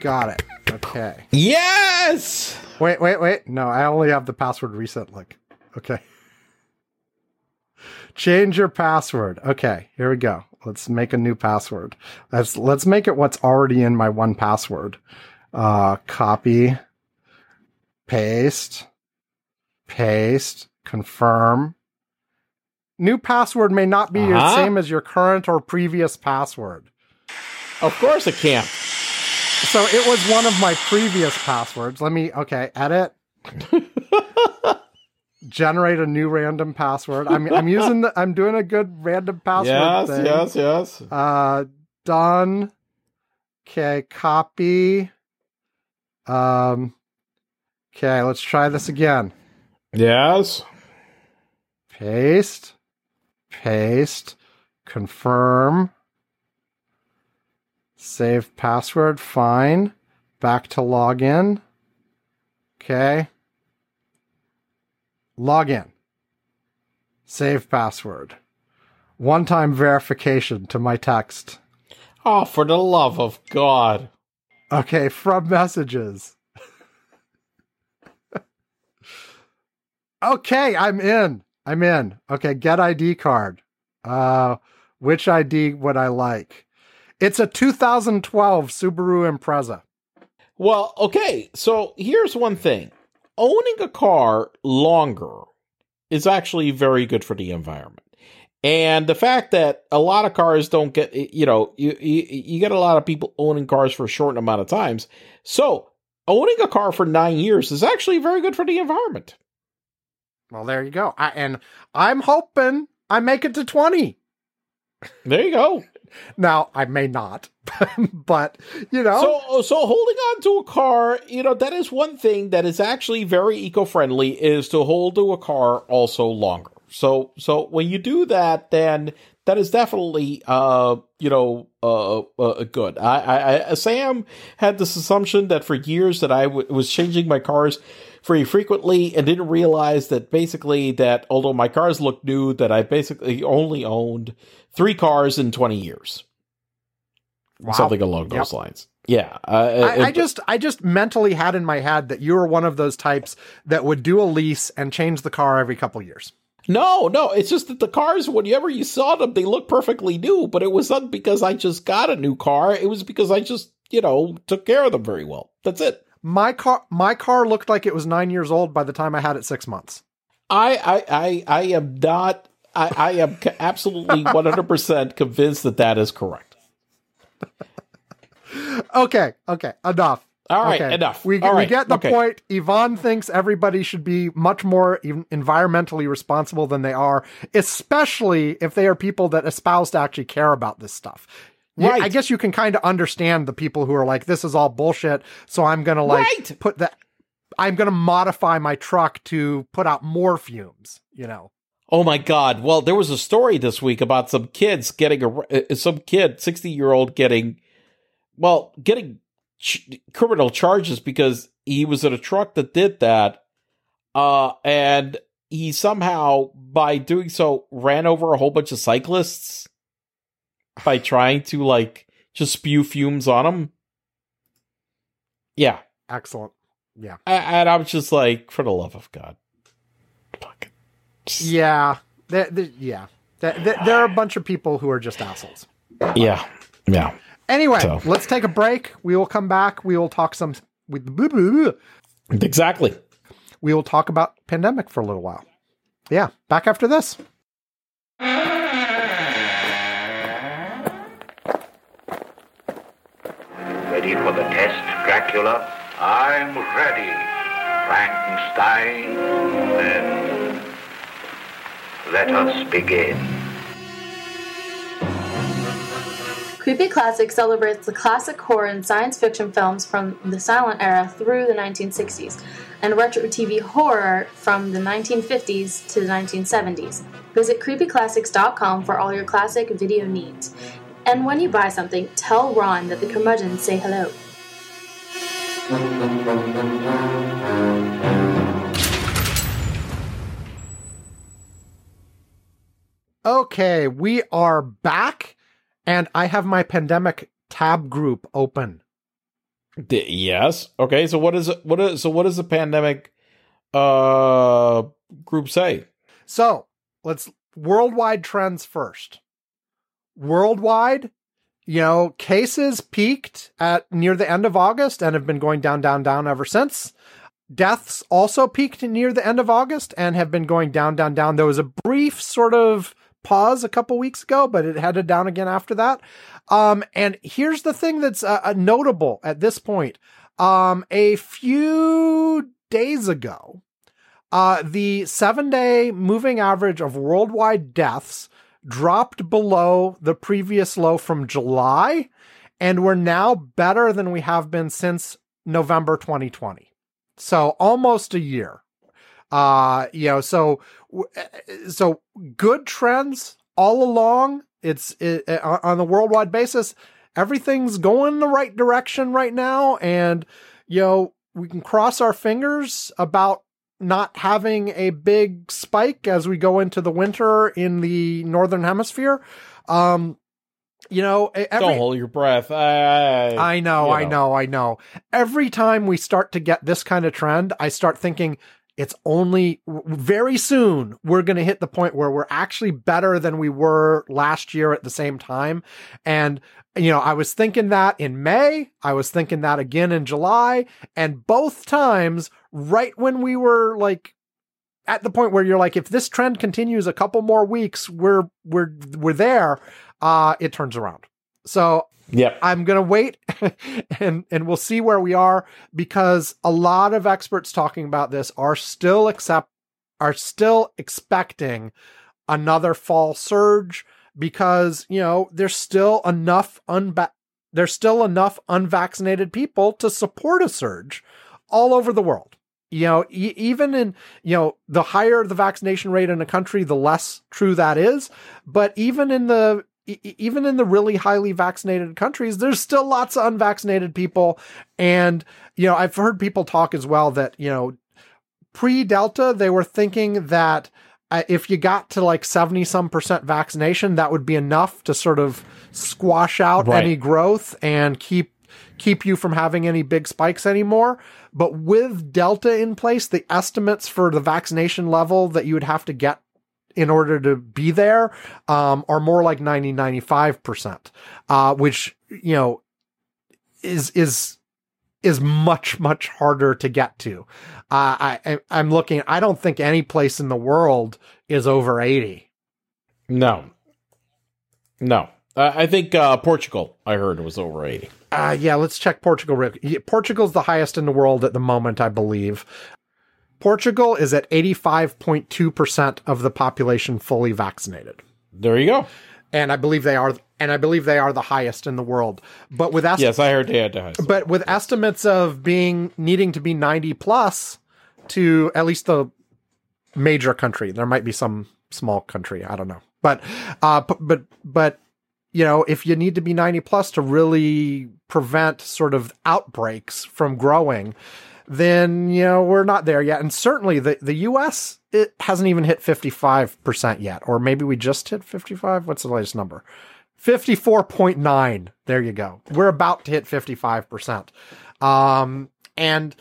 Got it. Okay. Yes! Wait, wait, wait. No, I only have the password reset link. Okay. Change your password. Okay, here we go. Let's make a new password. Let's let's make it what's already in my 1Password. Uh copy, paste, paste, confirm. New password may not be the Uh-huh. same as your current or previous password. Of course it can't. So it was one of my previous passwords. Let me okay, edit. generate a new random password. I'm I'm using the I'm doing a good random password yes, thing. yes, yes. Uh, done. Okay, copy. Um. Okay, let's try this again. Yes. Paste. Paste. Confirm. Save password. Fine. Back to login. Okay. Login. Save password. One time verification to my text. Oh, for the love of God. Okay, from messages. okay, I'm in. I'm in. Okay, get ID card. Uh which ID would I like? It's a 2012 Subaru Impreza. Well, okay. So here's one thing owning a car longer is actually very good for the environment. And the fact that a lot of cars don't get, you know, you, you, you get a lot of people owning cars for a short amount of times. So owning a car for nine years is actually very good for the environment. Well, there you go. I, and I'm hoping I make it to 20. There you go. Now, I may not, but you know. So, so holding on to a car, you know, that is one thing that is actually very eco-friendly is to hold to a car also longer. So, so when you do that, then that is definitely, uh, you know, uh, uh good. I, I, I, Sam had this assumption that for years that I w- was changing my cars very frequently and didn't realize that basically that although my cars look new, that I basically only owned three cars in 20 years. Wow. Something along those Yep. lines. Yeah. Uh, I, I just I just mentally had in my head that you were one of those types that would do a lease and change the car every couple years. No, no, it's just that the cars, whenever you saw them, they look perfectly new, but it was not because I just got a new car. It was because I just, you know, took care of them very well. That's it. My car my car looked like it was nine years old by the time I had it six months. I, I, I, I am not, I, I am absolutely 100% convinced that that is correct. Okay, okay, enough. All right, okay. enough. We, we right, get the okay. point. Ivan thinks everybody should be much more environmentally responsible than they are, especially if they are people that espouse to actually care about this stuff. Yeah, Right. I guess you can kind of understand the people who are like, this is all bullshit. So I'm going to like Right. put that, I'm going to modify my truck to put out more fumes, you know? Oh my God. Well, there was a story this week about some kids getting a, uh, some kid, 60 year old getting, well, getting ch- criminal charges because he was in a truck that did that. Uh, and he somehow, by doing so, ran over a whole bunch of cyclists by trying to like just spew fumes on them. Yeah. Excellent. Yeah. And I was just like, for the love of God. Fuck. Yeah. There- yeah. There, there- are a bunch of people who are just assholes. Yeah. Yeah. Anyway, So- let's take a break. We will come back. We will talk some with. Exactly. we will talk about pandemic for a little while. Yeah, back after this. Ready for the test, Dracula? I'm ready, Frankenstein. Then let us begin. Creepy Classic celebrates the classic horror and science fiction films from the silent era through the 1960s, and retro TV horror from the 1950s to the 1970s. Visit creepyclassics.com for all your classic video needs. And when you buy something, tell Ron that the curmudgeons say hello. Okay, we are back, and I have my pandemic tab group open. D- yes. Okay. So what is it? What is so? What does the pandemic uh group say? So let's worldwide trends first. Worldwide, you know, cases peaked at near the end of August and have been going down, down, down ever since. Deaths also peaked near the end of August and have been going down, down, down. There was a brief sort of pause a couple weeks ago, but it headed down again after that. Um, and here's the thing that's uh, uh, notable at this point. Um, a few days ago, uh, the seven day moving average of worldwide deaths dropped below the previous low from July, and we're now better than we have been since November 2020. So almost a year. Uh, you know, so eh, eh, so good trends all along. It's eh, it, on the worldwide basis. Everything's going in the right direction right now, and you know we can cross our fingers about not having a big spike as we go into the winter in the northern hemisphere. Um, you know, every, don't hold your breath. I, I know, I know, know, I know. Every time we start to get this kind of trend, I start thinking it's only very soon we're going to hit the point where we're actually better than we were last year at the same time. And, you know, I was thinking that in May, I was thinking that again in July, and both times, right when we were like at the point where you're like, if this trend continues a couple more weeks, we're, we're, we're there, uh, it turns around. So Yep. I'm going to wait and and we'll see where we are because a lot of experts talking about this are still accept are still expecting another fall surge because, you know, there's still enough unba- there's still enough unvaccinated people to support a surge all over the world. You know, e- even in, you know, the higher the vaccination rate in a country, the less true that is. But even in the even in the really highly vaccinated countries, there's still lots of unvaccinated people. And, you know, I've heard people talk as well that, you know, pre Delta, they were thinking that uh, if you got to like 70 some percent vaccination, that would be enough to sort of squash out right. any growth and keep keep you from having any big spikes anymore. But with Delta in place, the estimates for the vaccination level that you would have to get in order to be there um, are more like 90 95% uh, which you know is is is much much harder to get to. Uh, I I'm looking I don't think any place in the world is over 80 no. No uh, I think uh, Portugal I heard was over 80 uh, yeah let's check Portugal Portugal's the highest in the world at the moment I believe Portugal is at 85.2% of the population fully vaccinated. There you go. And I believe they are and I believe they are the highest in the world. But with est- Yes, I heard they had the highest. But with estimates of being needing to be 90 plus to at least the major country. There might be some small country, I don't know. But uh but but you know, if you need to be 90 plus to really prevent sort of outbreaks from growing, then you know we're not there yet. And certainly the the U.S. it hasn't even hit fifty five percent yet, or maybe we just hit fifty five. What's the latest number? Fifty four point nine. There you go. We're about to hit fifty five percent. Um, and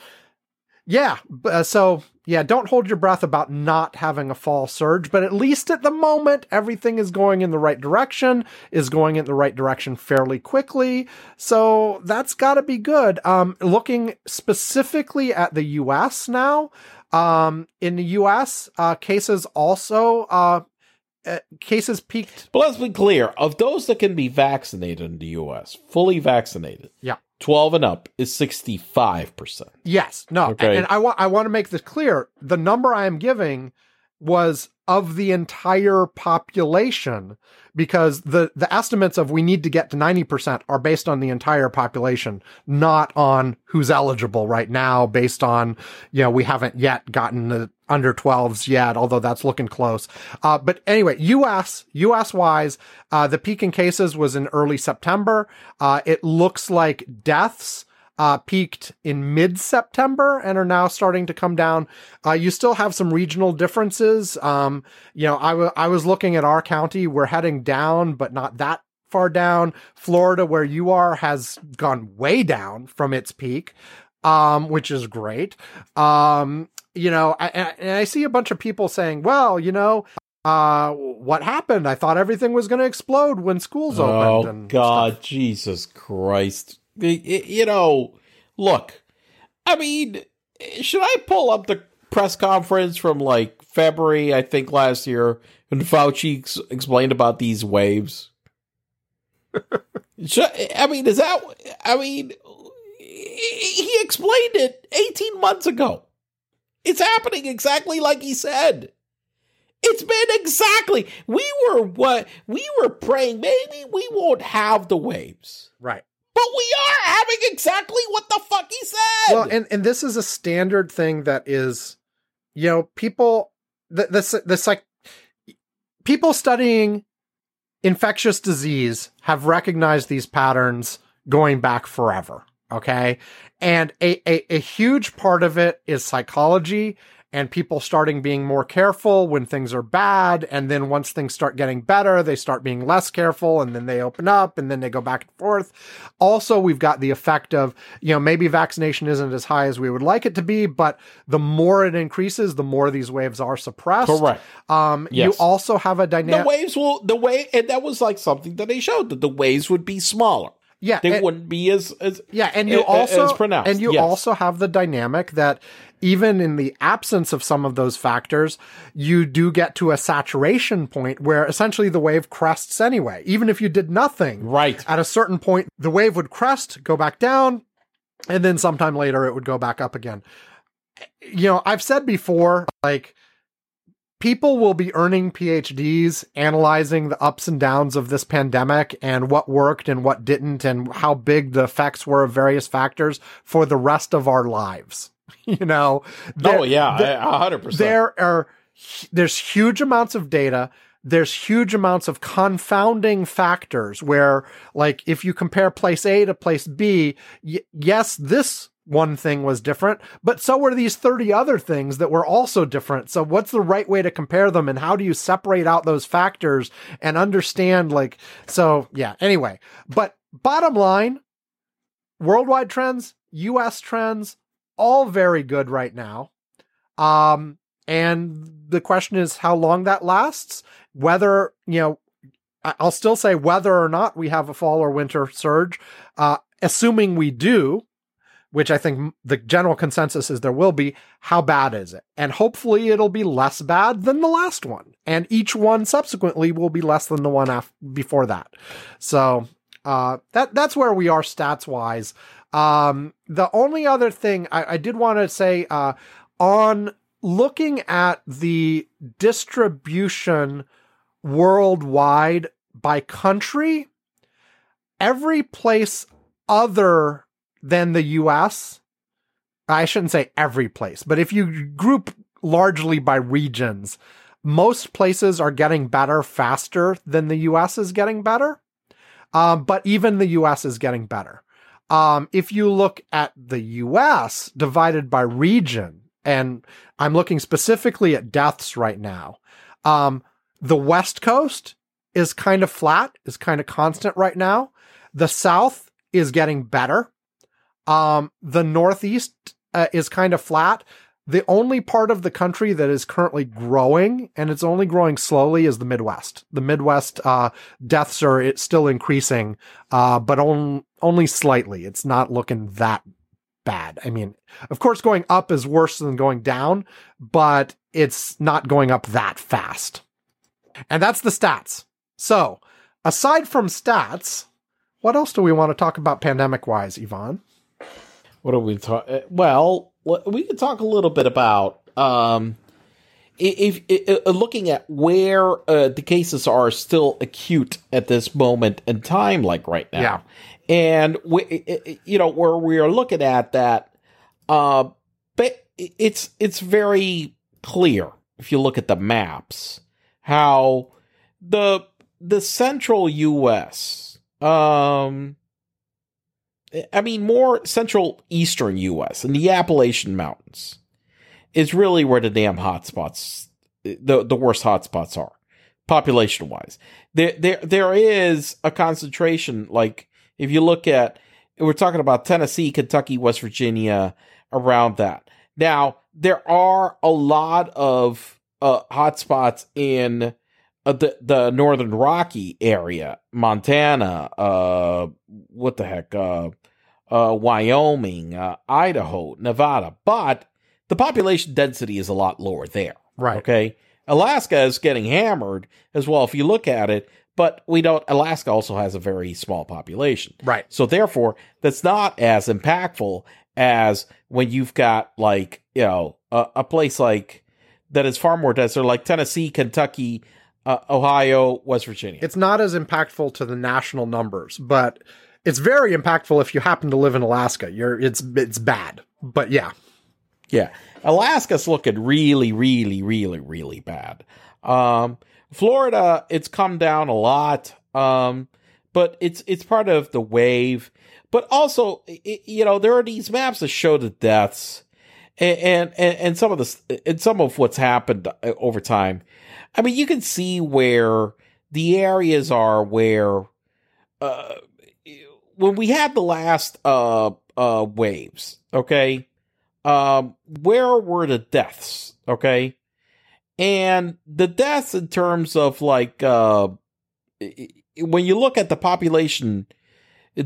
yeah, uh, so yeah, don't hold your breath about not having a fall surge, but at least at the moment, everything is going in the right direction, is going in the right direction fairly quickly. So that's got to be good. Um, looking specifically at the US now, um, in the US, uh, cases also, uh, uh, cases peaked. But let's be clear of those that can be vaccinated in the US, fully vaccinated. Yeah. 12 and up is 65%. Yes. No. Okay. And, and I want I want to make this clear. The number I am giving was of the entire population because the the estimates of we need to get to 90% are based on the entire population not on who's eligible right now based on you know we haven't yet gotten the under 12s yet although that's looking close uh, but anyway us us wise uh, the peak in cases was in early september uh, it looks like deaths uh, peaked in mid September and are now starting to come down. Uh, you still have some regional differences. Um, you know, I, w- I was looking at our county. We're heading down, but not that far down. Florida, where you are, has gone way down from its peak, um, which is great. Um, you know, I, and I see a bunch of people saying, well, you know, uh, what happened? I thought everything was going to explode when schools opened. Oh, God, stuff. Jesus Christ you know, look, I mean, should I pull up the press conference from like February, I think last year, when Fauci ex- explained about these waves? should, I mean, is that, I mean, he explained it 18 months ago. It's happening exactly like he said. It's been exactly. We were what we were praying. Maybe we won't have the waves, Right. but we are having exactly what the fuck he said. Well, and and this is a standard thing that is, you know, people the the the psych people studying infectious disease have recognized these patterns going back forever. Okay, and a a, a huge part of it is psychology. And people starting being more careful when things are bad. And then once things start getting better, they start being less careful and then they open up and then they go back and forth. Also, we've got the effect of, you know, maybe vaccination isn't as high as we would like it to be, but the more it increases, the more these waves are suppressed. Correct. Um, Yes. you also have a dynamic. the waves will the way and that was like something that they showed that the waves would be smaller. Yeah. They and- wouldn't be as as Yeah, and you also as pronounced, and you yes. also have the dynamic that even in the absence of some of those factors, you do get to a saturation point where essentially the wave crests anyway. Even if you did nothing, right. at a certain point, the wave would crest, go back down, and then sometime later it would go back up again. You know, I've said before, like, people will be earning PhDs analyzing the ups and downs of this pandemic and what worked and what didn't and how big the effects were of various factors for the rest of our lives. You know, oh There- yeah, there- a hundred percent. there are there's huge amounts of data there's huge amounts of confounding factors where like if you compare place a to place b y- yes this one thing was different but so were these 30 other things that were also different. So what's the right way to compare them and how do you separate out those factors and understand like so yeah anyway. But bottom line worldwide trends us trends all very good right now. Um, and the question is how long that lasts, whether, you know, I'll still say whether or not we have a fall or winter surge, uh, assuming we do, which I think the general consensus is there will be, how bad is it? And hopefully it'll be less bad than the last one. And each one subsequently will be less than the one af- before that. So, uh, that, that's where we are stats wise. Um, the only other thing I, I did want to say, uh, on looking at the distribution worldwide by country, every place other than the US, I shouldn't say every place, but if you group largely by regions, most places are getting better faster than the US is getting better. Um, but even the US is getting better. Um, if you look at the US divided by region, and I'm looking specifically at deaths right now. Um, the West Coast is kind of flat, is kind of constant right now. The South is getting better. Um, the Northeast uh, is kind of flat. The only part of the country that is currently growing, and it's only growing slowly, is the Midwest. The Midwest uh, deaths are it's still increasing, uh, but on, only slightly. It's not looking that bad. I mean, of course, going up is worse than going down, but it's not going up that fast. And that's the stats. So, aside from stats, what else do we want to talk about pandemic wise, Ivan? What are we talking? Well, we could talk a little bit about um, if, if uh, looking at where uh, the cases are still acute at this moment in time, like right now, Yeah. and we, you know where we are looking at that. Uh, but it's it's very clear if you look at the maps how the the central U.S. Um, I mean, more central eastern U.S. and the Appalachian Mountains is really where the damn hotspots, the the worst hotspots are, population wise. There there there is a concentration. Like if you look at, we're talking about Tennessee, Kentucky, West Virginia, around that. Now there are a lot of uh, hotspots in uh, the the northern Rocky area, Montana, uh, what the heck, uh, uh, Wyoming, uh, Idaho, Nevada, but the population density is a lot lower there. Right. Okay, Alaska is getting hammered as well if you look at it, but we don't. Alaska also has a very small population, Right. so therefore, that's not as impactful as when you've got like you know a, a place like that is far more dense, like Tennessee, Kentucky, uh, Ohio, West Virginia. It's not as impactful to the national numbers, but it's very impactful if you happen to live in Alaska. You're it's it's bad. But yeah. Yeah. Alaska's looking really, really, really, really bad. Um, Florida, it's come down a lot. Um, but it's it's part of the wave. But also, it, you know, there are these maps that show the deaths, and and and some of the and some of what's happened uh, over time. I mean, you can see where the areas are where, uh, when we had the last uh uh waves, okay, um, where were the deaths, okay, and the deaths in terms of like uh when you look at the population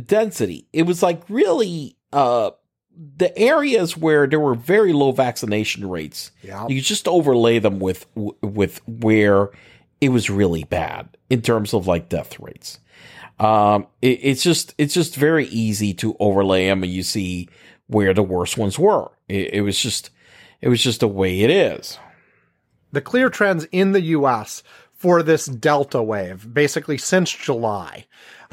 density, it was like really uh the areas where there were very low vaccination rates. Yeah. You just overlay them with with where it was really bad in terms of like death rates. Um, it, it's just it's just very easy to overlay them, and you see where the worst ones were. It, it was just it was just the way it is. The clear trends in the U.S. for this Delta wave, basically since July,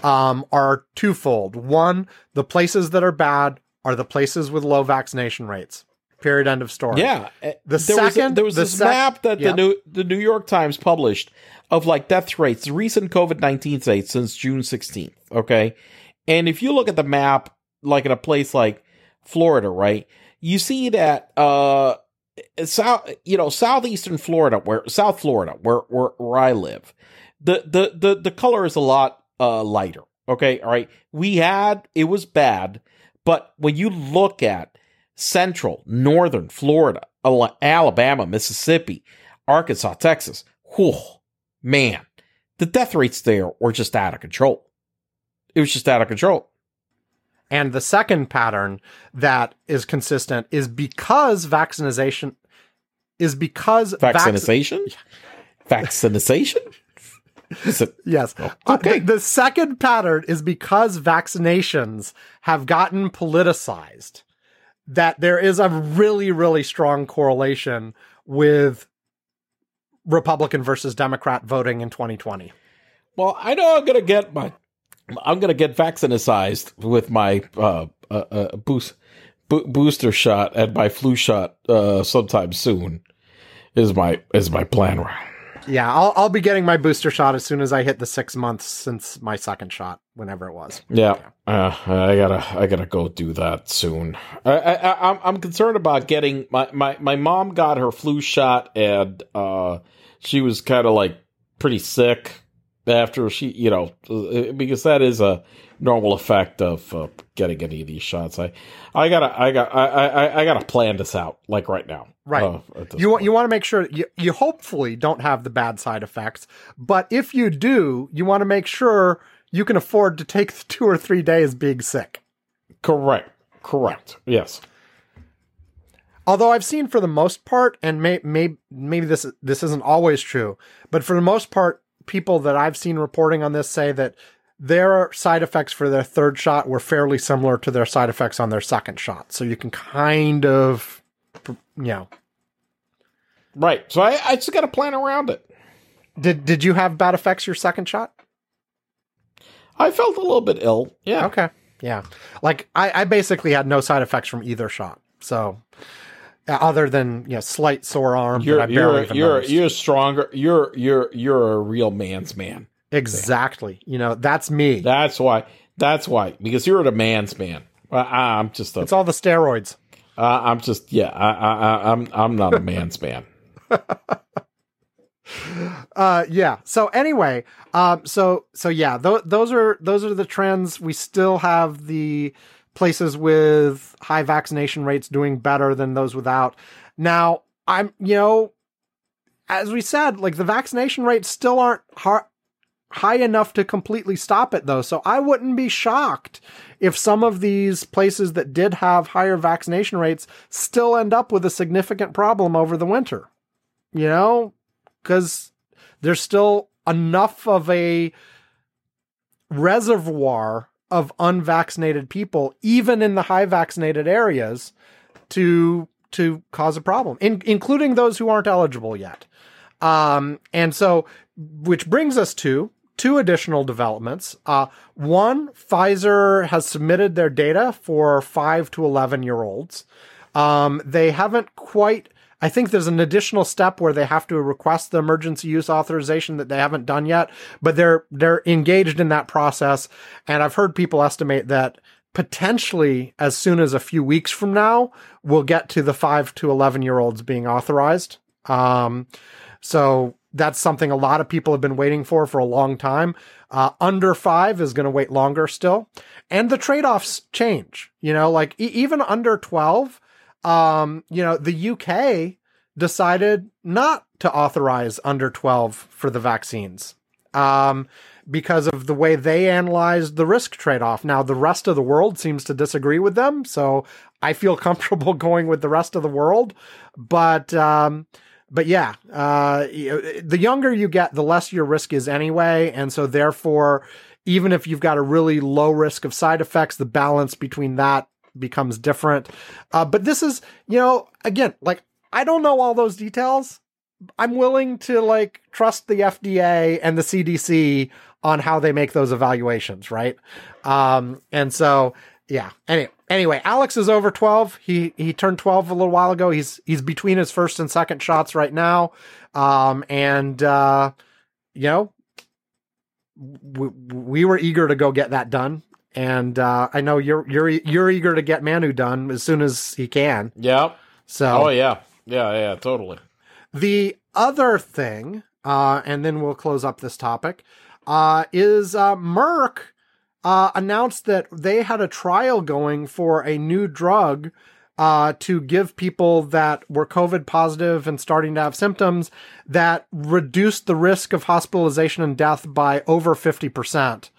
um, are twofold. One, the places that are bad are the places with low vaccination rates. Period. End of story. Yeah. The there second, was, there was the this sec- map that yeah. the New the New York Times published of like death rates, recent COVID nineteen states since June sixteenth. Okay, and if you look at the map, like in a place like Florida, right, you see that uh south you know southeastern Florida, where South Florida, where where, where I live, the the the the color is a lot uh lighter. Okay, all right, we had it was bad, but when you look at central, northern Florida, Alabama, Mississippi, Arkansas, Texas. Whew, man, the death rates there were just out of control. It was just out of control. And the second pattern that is consistent is because vaccination is because vac- Vaccination? Vaccination? It- Yes. Okay. Uh, the, the second pattern is because vaccinations have gotten politicized, that there is a really, really strong correlation with Republican versus Democrat voting in 2020. well, I know I'm gonna get my, I'm gonna get vaccinized with my uh, uh, uh boost bo- booster shot and my flu shot uh sometime soon. Is my is my plan. Yeah, I'll, I'll be getting my booster shot as soon as I hit the six months since my second shot, whenever it was. Yeah, uh, I gotta, I gotta go do that soon. I, I, I'm, I'm concerned about getting my, my, my mom got her flu shot, and uh, she was kind of like pretty sick after she, you know, uh, because that is a normal effect of uh, getting any of these shots. I, I gotta, I got, I, I, I gotta plan this out like right now. Right. uh, You want you want to make sure you you hopefully don't have the bad side effects, but if you do, you want to make sure you can afford to take the two or three days being sick. correct, correct, yes. Although I've seen for the most part, and may, may, maybe this this isn't always true, but for the most part, people that I've seen reporting on this say that their side effects for their third shot were fairly similar to their side effects on their second shot. So you can kind of, you know, Right. So I, I just gotta plan around it. did did you have bad effects your second shot? I felt a little bit ill. Yeah. Okay. Yeah. Like I, I basically had no side effects from either shot. So other than you know slight sore arm You're that I barely you're you're noticed. you're stronger. You're you're you're a real man's man. exactly. You know that's me. That's why. That's why. Because you're a man's man. I, I'm just a. it's all the steroids. Uh, I'm just yeah. I, I I I'm I'm not a man's man. Uh, yeah. So anyway, um, so so yeah, th- those are those are the trends. We still have the places with high vaccination rates doing better than those without. Now, I'm you know, as we said, like the vaccination rates still aren't har- high enough to completely stop it though. So I wouldn't be shocked if some of these places that did have higher vaccination rates still end up with a significant problem over the winter. You know, because there's still enough of a reservoir of unvaccinated people, even in the high vaccinated areas, to to cause a problem, in, including those who aren't eligible yet. Um, and so, which brings us to two additional developments. Uh, one, Pfizer has submitted their data for five to 11 year olds. Um, they haven't quite, I think there's an additional step where they have to request the emergency use authorization that they haven't done yet, but they're, they're engaged in that process. And I've heard people estimate that potentially as soon as a few weeks from now, we'll get to the five to 11 year olds being authorized. Um, so that's something a lot of people have been waiting for for a long time. Uh, under five is going to wait longer still. And the trade offs change, you know, like e- even under 12, um, you know, the UK decided not to authorize under 12 for the vaccines. Um, because of the way they analyzed the risk trade off. Now, the rest of the world seems to disagree with them. So I feel comfortable going with the rest of the world. But, um, but yeah, uh, the younger you get, the less your risk is anyway. And so therefore, even if you've got a really low risk of side effects, the balance between that becomes different. Uh, but this is, you know, again, like I don't know all those details. I'm willing to like trust the FDA and the CDC on how they make those evaluations, right? Um, and so, yeah. Anyway, anyway, Alex is over 12. He he turned 12 a little while ago. He's he's between his first and second shots right now. Um, and uh, you know, we, we were eager to go get that done. And uh, I know you're you're you're eager to get Manu done as soon as he can. Yeah. So Oh yeah. Yeah, yeah, totally. the other thing, uh, and then we'll close up this topic, uh, is uh, Merck uh, announced that they had a trial going for a new drug uh, to give people that were COVID positive and starting to have symptoms that reduced the risk of hospitalization and death by over 50%.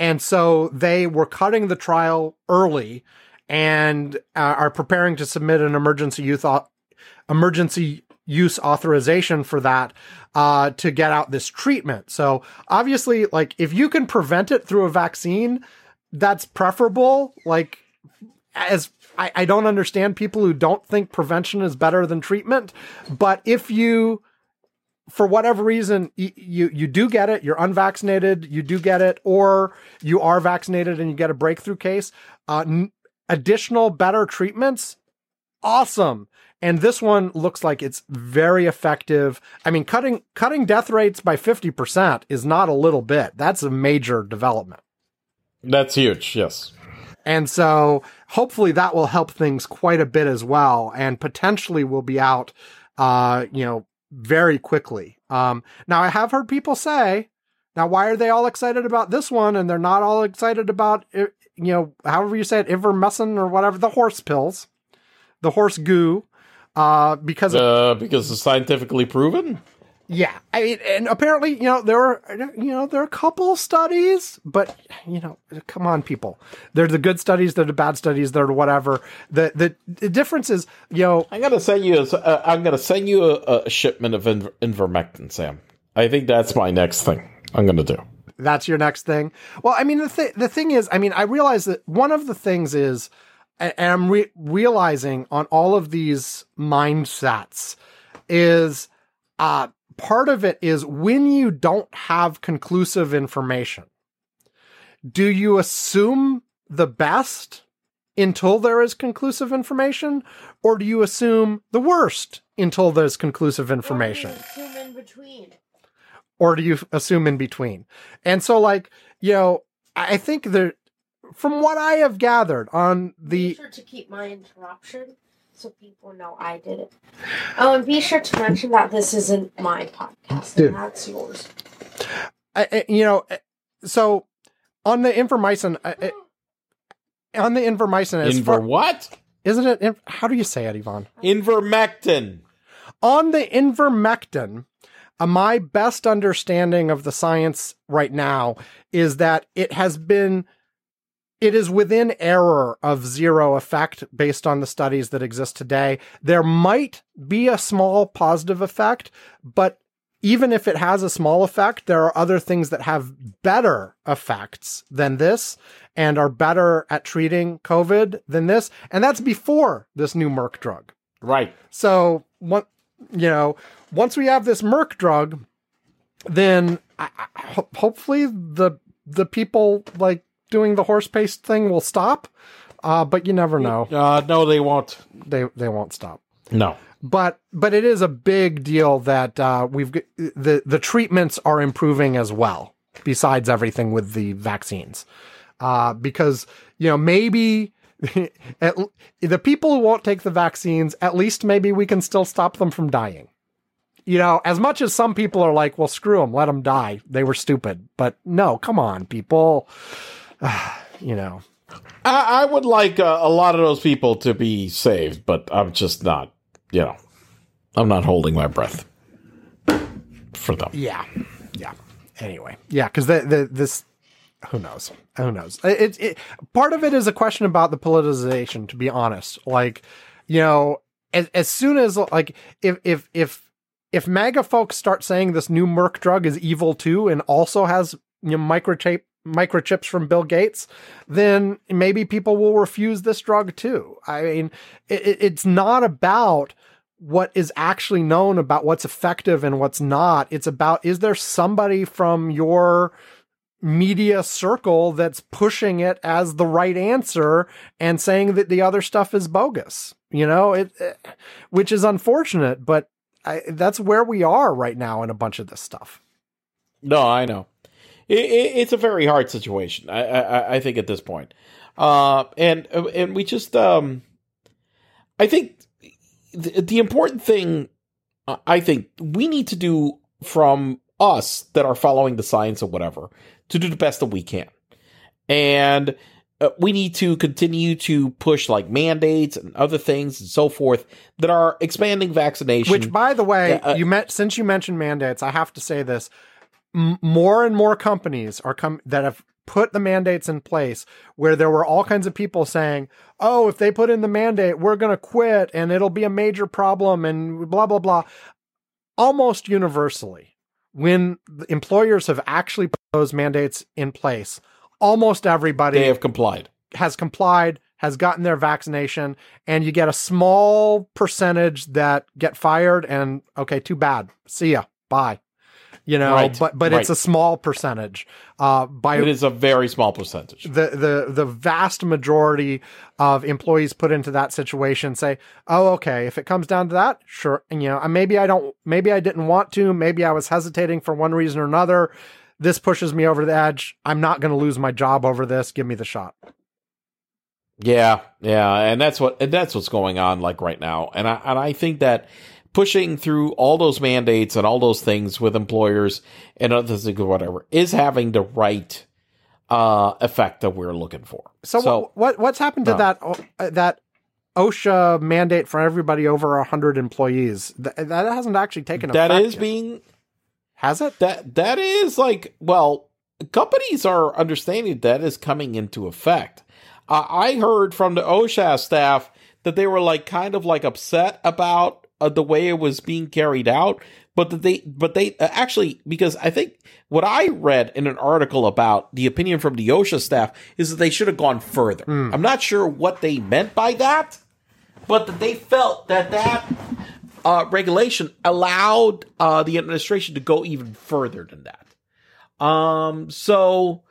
And so they were cutting the trial early and uh, are preparing to submit an emergency youth au- emergency use authorization for that uh, to get out this treatment. So obviously, like if you can prevent it through a vaccine, that's preferable. Like as I, I don't understand people who don't think prevention is better than treatment, but if you for whatever reason y- you you do get it, you're unvaccinated, you do get it, or you are vaccinated and you get a breakthrough case. Uh, n- additional better treatments, awesome. And this one looks like it's very effective. I mean, cutting cutting death rates by fifty percent is not a little bit. That's a major development. That's huge. Yes. And so hopefully that will help things quite a bit as well and potentially will be out, uh, you know, very quickly. Um, now I have heard people say, now why are they all excited about this one and they're not all excited about, you know, however you say it, ivermectin or whatever, the horse pills, the horse goo, uh, because Uh, because it's scientifically proven. Yeah, I mean, and apparently, you know, there are, you know, there are a couple studies, but you know, come on, people. They're the good studies, they're the bad studies, they're whatever. The the, the difference is, you know, I'm gonna send you. A, uh, I'm gonna send you a, a shipment of inver- Invermectin, Sam. I think that's my next thing. I'm gonna do. that's your next thing. Well, I mean, the th- the thing is, I mean, I realize that one of the things is, and I'm re- realizing on all of these mindsets is, uh, part of it is when you don't have conclusive information, do you assume the best until there is conclusive information, or do you assume the worst until there's conclusive information? Or do you Assume in between. or do you assume in between? And so, like, you know, I think that from what I have gathered on the sure to keep my interruption so people know I did it. Oh, and be sure to mention that this isn't my podcast. Dude. That's yours. I- I- you know, so on the Invermycin, I- I- on the Invermycin, as Inver far, what? isn't it? How do you say it, Ivan? Invermectin. On the Invermectin, uh, my best understanding of the science right now is that it has been it is within error of zero effect based on the studies that exist today. There might be a small positive effect, but even if it has a small effect, there are other things that have better effects than this and are better at treating COVID than this. And that's before this new Merck drug. Right. So, you know, once we have this Merck drug, then I, I, ho- hopefully the the people like doing the horse paste thing will stop. Uh, but you never know. Uh, no, they won't. They they won't stop No. but but it is a big deal that uh, we've the the treatments are improving as well. Besides everything with the vaccines, uh, because you know maybe at, the people who won't take the vaccines, at least maybe we can still stop them from dying. You know, as much as some people are like, "Well, screw them, let them die. They were stupid," but no, come on, people. you know, I, I would like uh, a lot of those people to be saved, but I'm just not, you know, I'm not holding my breath for them. Yeah, yeah. Anyway, yeah, because the the this who knows who knows it, it part of it is a question about the politicization. To be honest, like you know, as as soon as like if if if if MAGA folks start saying this new Merck drug is evil too, and also has you know microchip microchips from Bill Gates, then maybe people will refuse this drug too. I mean, it, it- it's not about what is actually known about what's effective and what's not. It's about is there somebody from your media circle that's pushing it as the right answer and saying that the other stuff is bogus. You know, it, eh, which is unfortunate, but I, that's where we are right now in a bunch of this stuff. No, I know. It, it, it's a very hard situation. I, I, I think at this point, uh, and and we just, um, I think the, the important thing, uh, I think we need to do from us that are following the science or whatever to do the best that we can, and uh, we need to continue to push like mandates and other things and so forth that are expanding vaccination. Which, by the way, uh, you met since you mentioned mandates, I have to say this: M- more and more companies are come that have put the mandates in place where there were all kinds of people saying, "Oh, if they put in the mandate, we're going to quit and it'll be a major problem," and blah blah blah. Almost universally, when the employers have actually put those mandates in place, almost everybody they have complied. has complied, has gotten their vaccination, and you get a small percentage that get fired and okay, too bad. See ya. Bye. You know, Right, but but it's a small percentage. Uh by It is a very small percentage. the the the vast majority of employees put into that situation say, "Oh, okay, if it comes down to that, sure." And you know, maybe I don't maybe I didn't want to, maybe I was hesitating for one reason or another. This pushes me over the edge. I'm not going to lose my job over this. Give me the shot. Yeah, yeah, and that's what and that's what's going on like right now. And I and I think that pushing through all those mandates and all those things with employers and other things or whatever is having the right uh effect that we're looking for. So, what, what what's happened to no. that uh, that OSHA mandate for everybody over hundred employees? Th- that hasn't actually taken that effect. is yet. being has it? that that is like well companies are understanding that is coming into effect uh, i heard from the osha staff that they were like kind of like upset about uh, the way it was being carried out but that they but they uh, actually because i think what i read in an article about the opinion from the osha staff is that they should have gone further i'm not sure what they meant by that but that they felt that that uh, regulation allowed uh, the administration to go even further than that. Um, so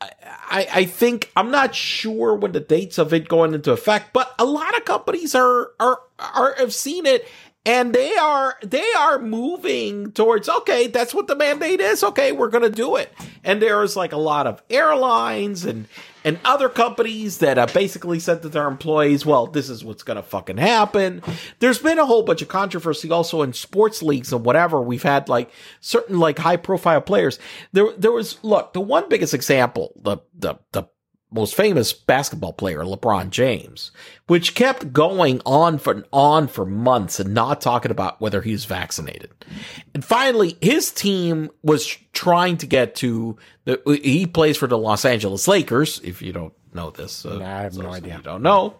I, I, think I'm not sure when the dates of it going into effect, but a lot of companies are are are have seen it and they are they are moving towards okay, that's what the mandate is. Okay, we're gonna do it. And there's like a lot of airlines and and other companies that have basically said to their employees, well, this is what's going to fucking happen. There's been a whole bunch of controversy also in sports leagues and whatever. We've had like certain like high profile players. There, there was, look, the one biggest example, the, the, the most famous basketball player, LeBron James, which kept going on for on for months and not talking about whether he was vaccinated. And finally, his team was trying to get to the. He plays for the Los Angeles Lakers. If you don't know this, uh, Nah, I have no so idea. You don't know.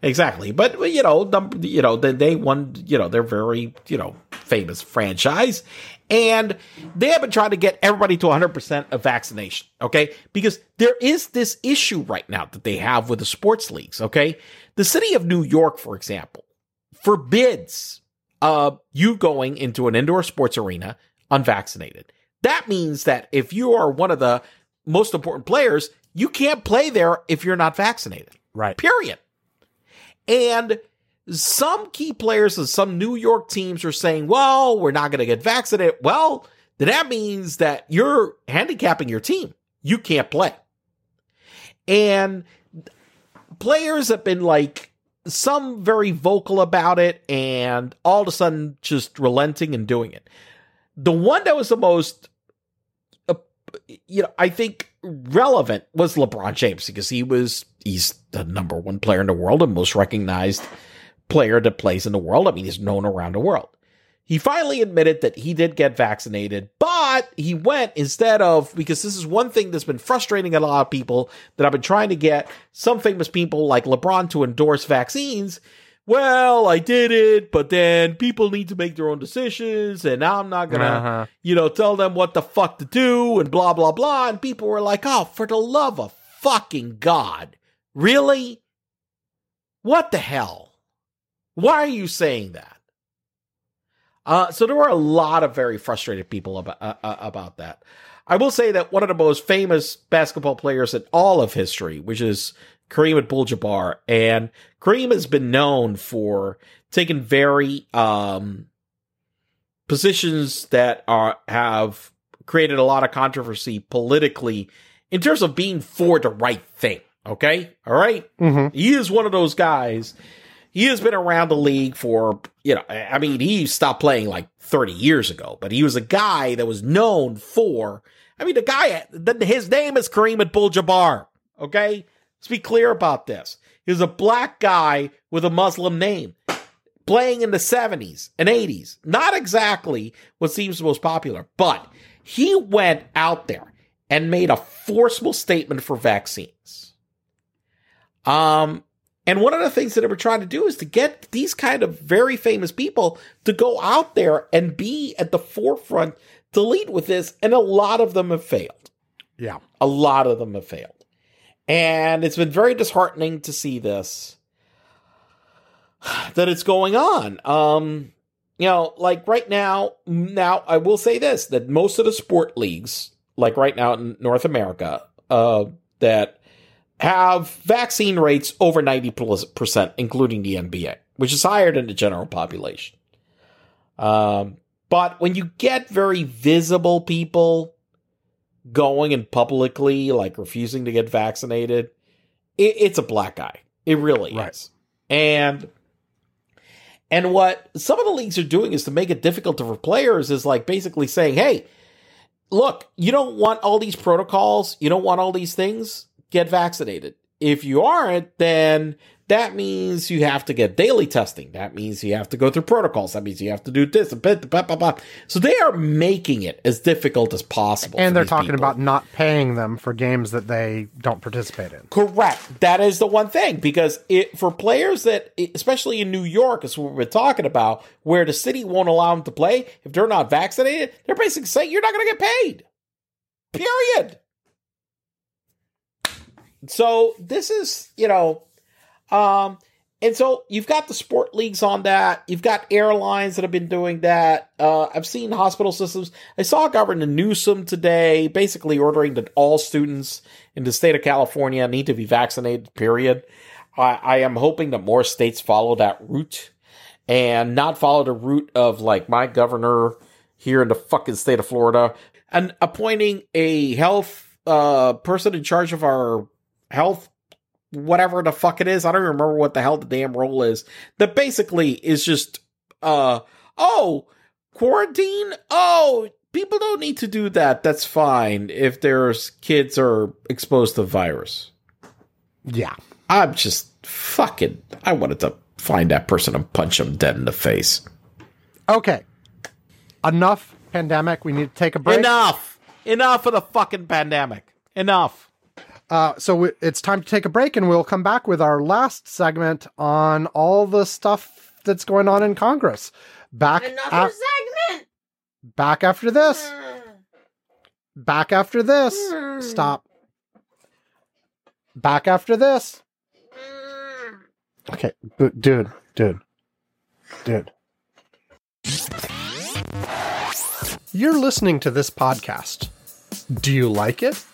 Exactly, but you know, you know, they, they won. You know, they're very you know famous franchise, and they have been trying to get everybody to 100 percent of vaccination. Okay, because there is this issue right now that they have with the sports leagues. Okay, the city of New York, for example, forbids uh you going into an indoor sports arena unvaccinated. That means that if you are one of the most important players, you can't play there if you're not vaccinated. Right. Period. And some key players of some New York teams are saying, well, we're not going to get vaccinated. Well, then that means that you're handicapping your team. You can't play. And players have been like, some very vocal about it and all of a sudden just relenting and doing it. The one that was the most, uh, you know, I think relevant was LeBron James because he was he's the number one player in the world and most recognized player that plays in the world. I mean, he's known around the world. He finally admitted that he did get vaccinated, but he went instead of because this is one thing that's been frustrating a lot of people that I've been trying to get some famous people like LeBron to endorse vaccines. Well, I did it, but then people need to make their own decisions, and I'm not gonna, Uh-huh. you know, tell them what the fuck to do, and blah blah blah. And people were like, "Oh, for the love of fucking God, really? What the hell? Why are you saying that?" Uh, so there were a lot of very frustrated people about uh, uh, about that. I will say that one of the most famous basketball players in all of history, which is Kareem Abdul-Jabbar, and Kareem has been known for taking very um, positions that are have created a lot of controversy politically in terms of being for the right thing. Okay, all right? Mhm. He is one of those guys. He has been around the league for, you know, I mean, he stopped playing like 30 years ago, but he was a guy that was known for, I mean, the guy, his name is Kareem Abdul Jabbar. Okay. Let's be clear about this. He was a black guy with a Muslim name playing in the 70s and 80s. Not exactly what seems the most popular, but he went out there and made a forceful statement for vaccines. Um, and one of the things that they were trying to do is to get these kind of very famous people to go out there and be at the forefront to lead with this. And a lot of them have failed. Yeah. A lot of them have failed. And it's been very disheartening to see this that it's going on. Um, you know, like right now, now I will say this that most of the sport leagues, like right now in North America, uh, that have vaccine rates over 90%, including the NBA, which is higher than the general population. Um, but when you get very visible people going and publicly, like refusing to get vaccinated, it, it's a black eye. It really Right. is. And and what some of the leagues are doing is to make it difficult for players is like basically saying, hey, look, you don't want all these protocols, you don't want all these things, get vaccinated. If you aren't, then that means you have to get daily testing. That means you have to go through protocols. That means you have to do this. Blah, blah, blah, blah. So they are making it as difficult as possible. And they're talking people. about not paying them for games that they don't participate in. Correct. That is the one thing because it for players that, especially in New York, is what we're talking about, where the city won't allow them to play if they're not vaccinated. They're basically saying you're not going to get paid. Period. So this is, you know, um, and so you've got the sport leagues on that. You've got airlines that have been doing that. Uh, I've seen hospital systems. I saw Governor Newsom today basically ordering that all students in the state of California need to be vaccinated, period. I, I am hoping that more states follow that route and not follow the route of like my governor here in the fucking state of Florida and appointing a health uh, person in charge of our health whatever the fuck it is. I don't even remember what the hell the damn role is. That basically is just, uh, oh, quarantine? Oh, people don't need to do that. That's fine if there's kids are exposed to virus. Yeah. I'm just fucking, I wanted to find that person and punch him dead in the face. Okay. Enough pandemic. We need to take a break. Enough! Enough of the fucking pandemic. Enough. Uh, so it's time to take a break, and we'll come back with our last segment on all the stuff that's going on in Congress. Back, Another af- segment. back after this. Back after this. Mm. Stop. Back after this. Okay, b- dude, dude, dude. You're listening to this podcast. Do you like it?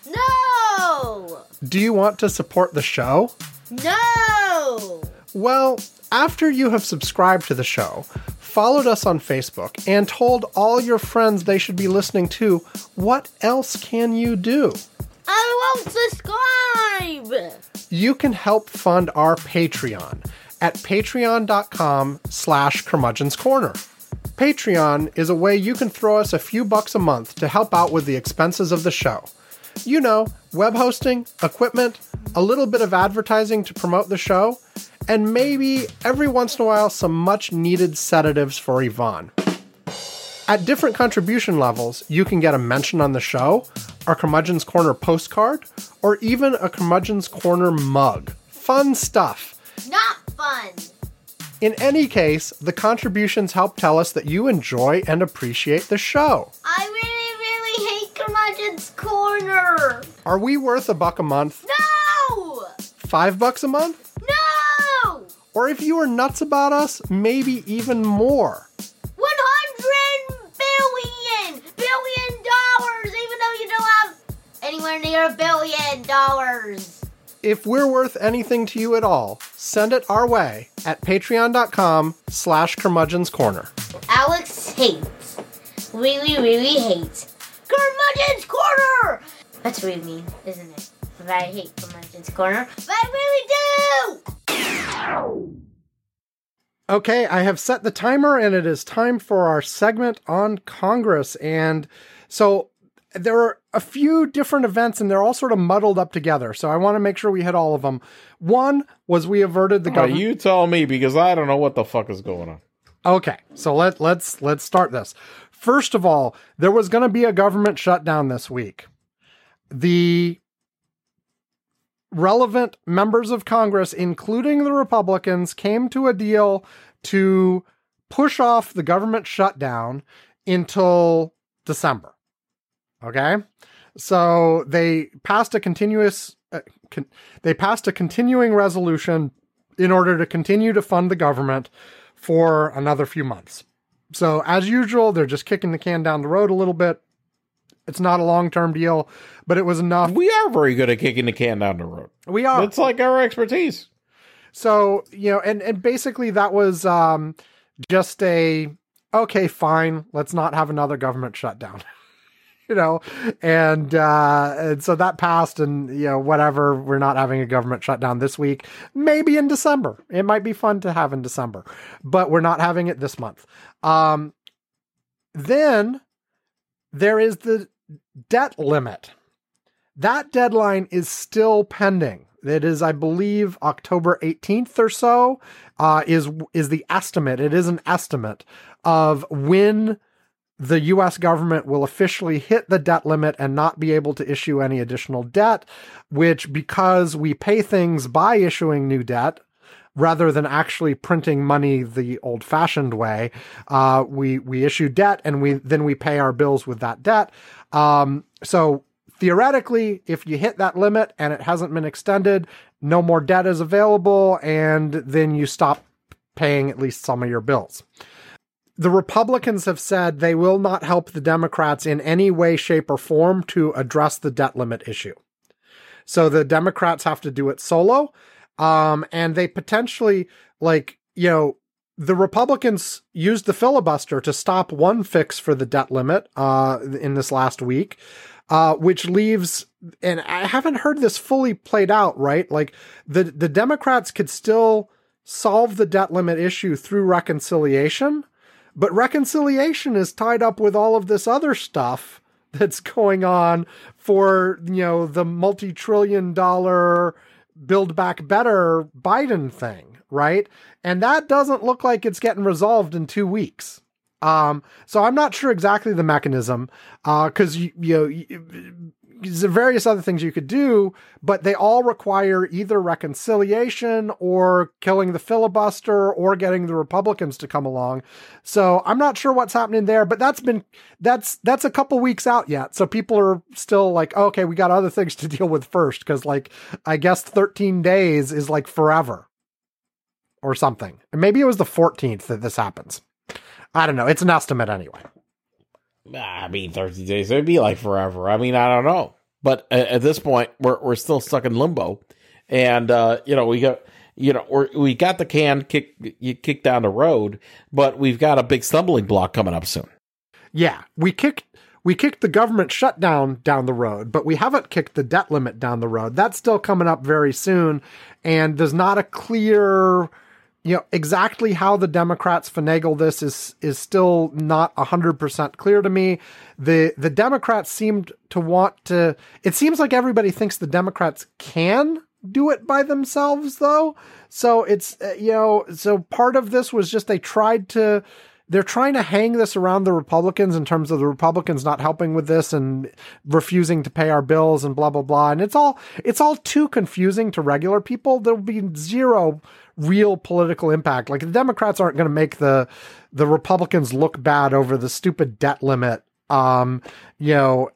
Do you want to support the show? No. Well, after you have subscribed to the show, followed us on Facebook, and told all your friends they should be listening to, what else can you do? I won't subscribe. You can help fund our Patreon at patreon.com slash curmudgeon's corner. Patreon is a way you can throw us a few bucks a month to help out with the expenses of the show. You know, web hosting, equipment, a little bit of advertising to promote the show, and maybe every once in a while some much needed sedatives for Ivan. At different contribution levels, you can get a mention on the show, our Curmudgeon's Corner postcard, or even a Curmudgeon's Corner mug. Fun stuff. Not fun. In any case, the contributions help tell us that you enjoy and appreciate the show. I really, really hate Curmudgeon's Corner. Are we worth a buck a month? No. Five bucks a month? No. Or if you are nuts about us, maybe even more. 100 billion billion dollars even though you don't have anywhere near a billion dollars If we're worth anything to you at all, send it our way at patreon.com slash curmudgeon's corner. alex hates really really hates curmudgeon's corner that's really mean isn't it but i hate curmudgeon's corner but i really do Okay, I have set the timer and it is time for our segment on Congress. And so there are a few different events and they're all sort of muddled up together. So I want to make sure we hit all of them. One was we averted the government. you tell me because I don't know what the fuck is going on. Okay, so let let's let's start this. First of all, there was going to be a government shutdown this week. The relevant members of Congress, including the Republicans, came to a deal to push off the government shutdown until December. Okay? So they passed a continuous uh, con- they passed a continuing resolution in order to continue to fund the government for another few months. So, as usual, they're just kicking the can down the road a little bit. It's not a long term deal, but it was enough. We are very good at kicking the can down the road. We are. It's like our expertise. So, you know, and, and basically that was um, just a okay, fine, let's not have another government shutdown. you know, and uh, and so that passed, and you know, whatever. We're not having a government shutdown this week. Maybe in December. It might be fun to have in December, but we're not having it this month. Um, then there is the debt limit. That deadline is still pending. It is, I believe, October 18th or so. Uh, is is the estimate? It is an estimate of when the U.S. government will officially hit the debt limit and not be able to issue any additional debt. Which, because we pay things by issuing new debt, rather than actually printing money the old-fashioned way, uh, we we issue debt and we then we pay our bills with that debt. Um, so theoretically, if you hit that limit and it hasn't been extended, no more debt is available, and then you stop paying at least some of your bills. The Republicans have said they will not help the Democrats in any way, shape, or form to address the debt limit issue. So the Democrats have to do it solo. Um, and they potentially, like, you know, the Republicans used the filibuster to stop one fix for the debt limit uh, in this last week, uh, which leaves, and I haven't heard this fully played out, right? Like the the Democrats could still solve the debt limit issue through reconciliation, but reconciliation is tied up with all of this other stuff that's going on for you know the multi-trillion dollar build back better Biden thing, right? And that doesn't look like it's getting resolved in 2 weeks. Um, so I'm not sure exactly the mechanism, uh, cause you, you know, you, various other things you could do, but they all require either reconciliation or killing the filibuster or getting the Republicans to come along. So I'm not sure what's happening there, but that's been that's that's a couple weeks out yet. So people are still like, okay, we got other things to deal with first because like I guess 13 days is like forever or something. And maybe it was the 14th that this happens. I don't know. It's an estimate anyway. I mean, 30 days, it'd be like forever. I mean, I don't know. But at, at this point, we're, we're still stuck in limbo. And, uh, you know, we got, you know, we're, we got the can kick, you kick down the road, but we've got a big stumbling block coming up soon. Yeah, we kicked we kicked the government shutdown down the road, but we haven't kicked the debt limit down the road. That's still coming up very soon, and there's not a clear, you know, exactly how the Democrats finagle this is is still not hundred percent clear to me. the The Democrats seemed to want to. It seems like everybody thinks the Democrats can do it by themselves, though. So it's uh, you know, so part of this was just they tried to they're trying to hang this around the Republicans in terms of the Republicans not helping with this and refusing to pay our bills and blah blah blah. And it's all it's all too confusing to regular people. There'll be zero real political impact. Like the Democrats aren't going to make the the Republicans look bad over the stupid debt limit. Um, you know,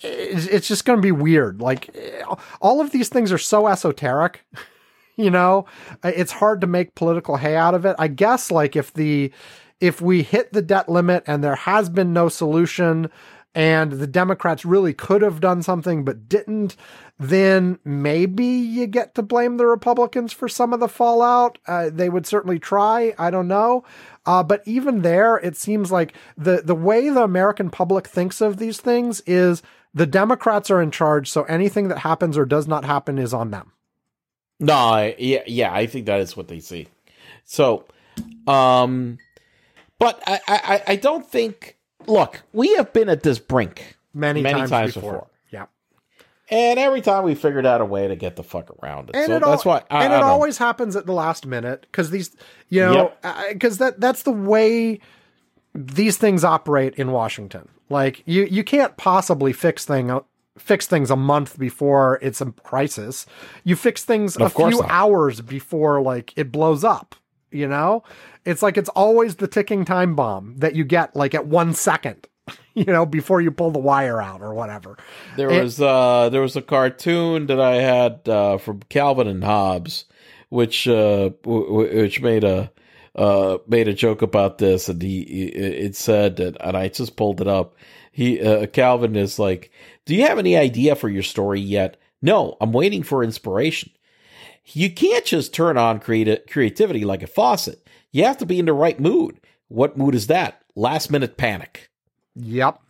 it's, it's just going to be weird. Like all of these things are so esoteric. You know, it's hard to make political hay out of it. I guess like if the if we hit the debt limit and there has been no solution and the Democrats really could have done something but didn't, then maybe you get to blame the Republicans for some of the fallout. Uh, they would certainly try. I don't know. Uh, but even there, it seems like the, the way the American public thinks of these things is the Democrats are in charge. So anything that happens or does not happen is on them. No, yeah, yeah, I think that is what they see. So, um, but I, I, I don't think. Look, we have been at this brink many, many times, times, before. before. Yeah. and every time we figured out a way to get the fuck around it. and so it that's al- why. I, and I it always happens at the last minute because these, you know, because that that's the way these things operate in Washington. Like you, you can't possibly fix thing fix things a month before it's a crisis. You fix things a Of course few not. hours before like it blows up. You know, it's like it's always the ticking time bomb that you get like at one second. You know, before you pull the wire out or whatever. There It- was uh there was a cartoon that I had uh from Calvin and Hobbes, which uh w- which made a uh made a joke about this, and he it said that, and I just pulled it up. He uh, Calvin is like, "Do you have any idea for your story yet?" No, I'm waiting for inspiration. You can't just turn on creati- creativity like a faucet. You have to be in the right mood. What mood is that? Last minute panic. Yep.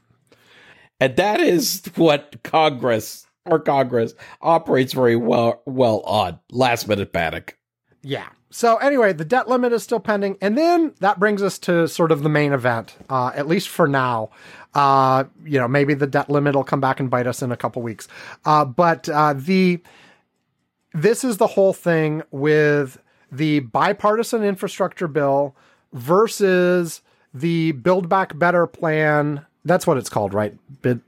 And that is what Congress or Congress operates very well well on. Last minute panic. Yeah. So anyway, the debt limit is still pending, and then that brings us to sort of the main event, uh, at least for now. Uh, you know, maybe the debt limit will come back and bite us in a couple weeks. Uh, but uh, the this is the whole thing with the bipartisan infrastructure bill versus the Build Back Better plan. That's what it's called, right?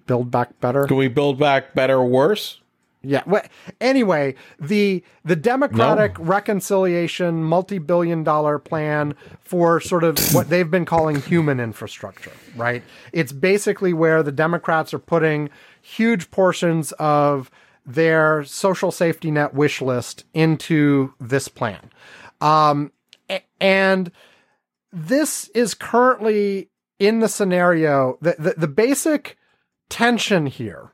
Build Back Better. Can we build back better or worse? Yeah. Well, anyway, the the Democratic reconciliation multi-billion dollar plan for sort of what they've been calling human infrastructure, right? It's basically where the Democrats are putting huge portions of their social safety net wish list into this plan. Um, and this is currently in the scenario the, the, the basic tension here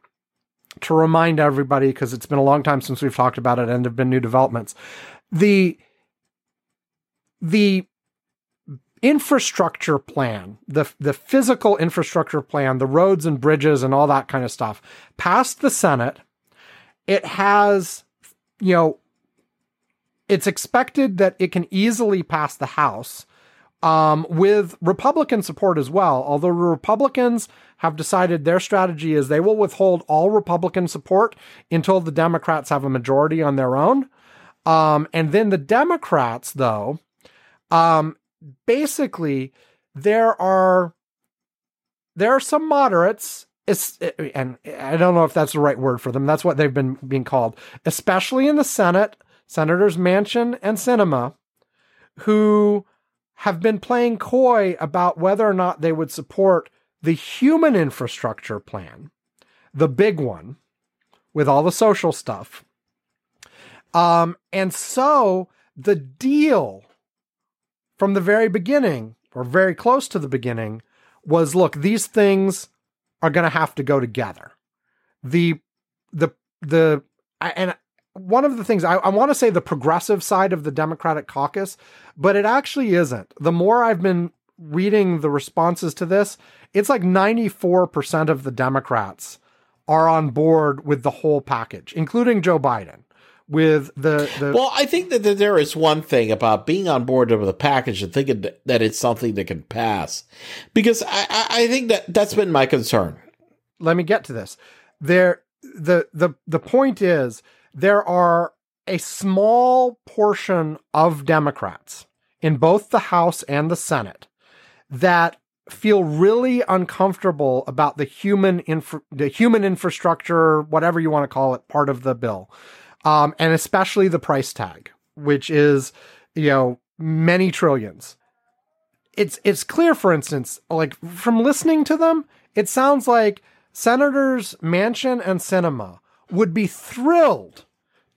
to remind everybody because it's been a long time since we've talked about it and there have been new developments the the infrastructure plan the the physical infrastructure plan the roads and bridges and all that kind of stuff passed the senate it has you know it's expected that it can easily pass the house um, with Republican support as well. Although Republicans have decided their strategy is they will withhold all Republican support until the Democrats have a majority on their own. Um, and then the Democrats, though, um, basically there are there are some moderates it's, and I don't know if that's the right word for them. That's what they've been being called, especially in the Senate, Senators Manchin and Sinema, who have been playing coy about whether or not they would support the human infrastructure plan, the big one with all the social stuff. Um, and so the deal from the very beginning, or very close to the beginning, was look, these things are going to have to go together. The, the, the, and one of the things I, I want to say the progressive side of the Democratic caucus, but it actually isn't. The more I've been reading the responses to this, it's like 94% of the Democrats are on board with the whole package, including Joe Biden. With the, the well, I think that there is one thing about being on board with the package and thinking that it's something that can pass, because I, I think that that's been my concern. Let me get to this. There, the the the point is there are a small portion of Democrats in both the House and the Senate that feel really uncomfortable about the human infra- the human infrastructure, whatever you want to call it, part of the bill, um, and especially the price tag, which is you know many trillions. It's it's clear, for instance, like from listening to them, it sounds like Senators Manchin and Sinema would be thrilled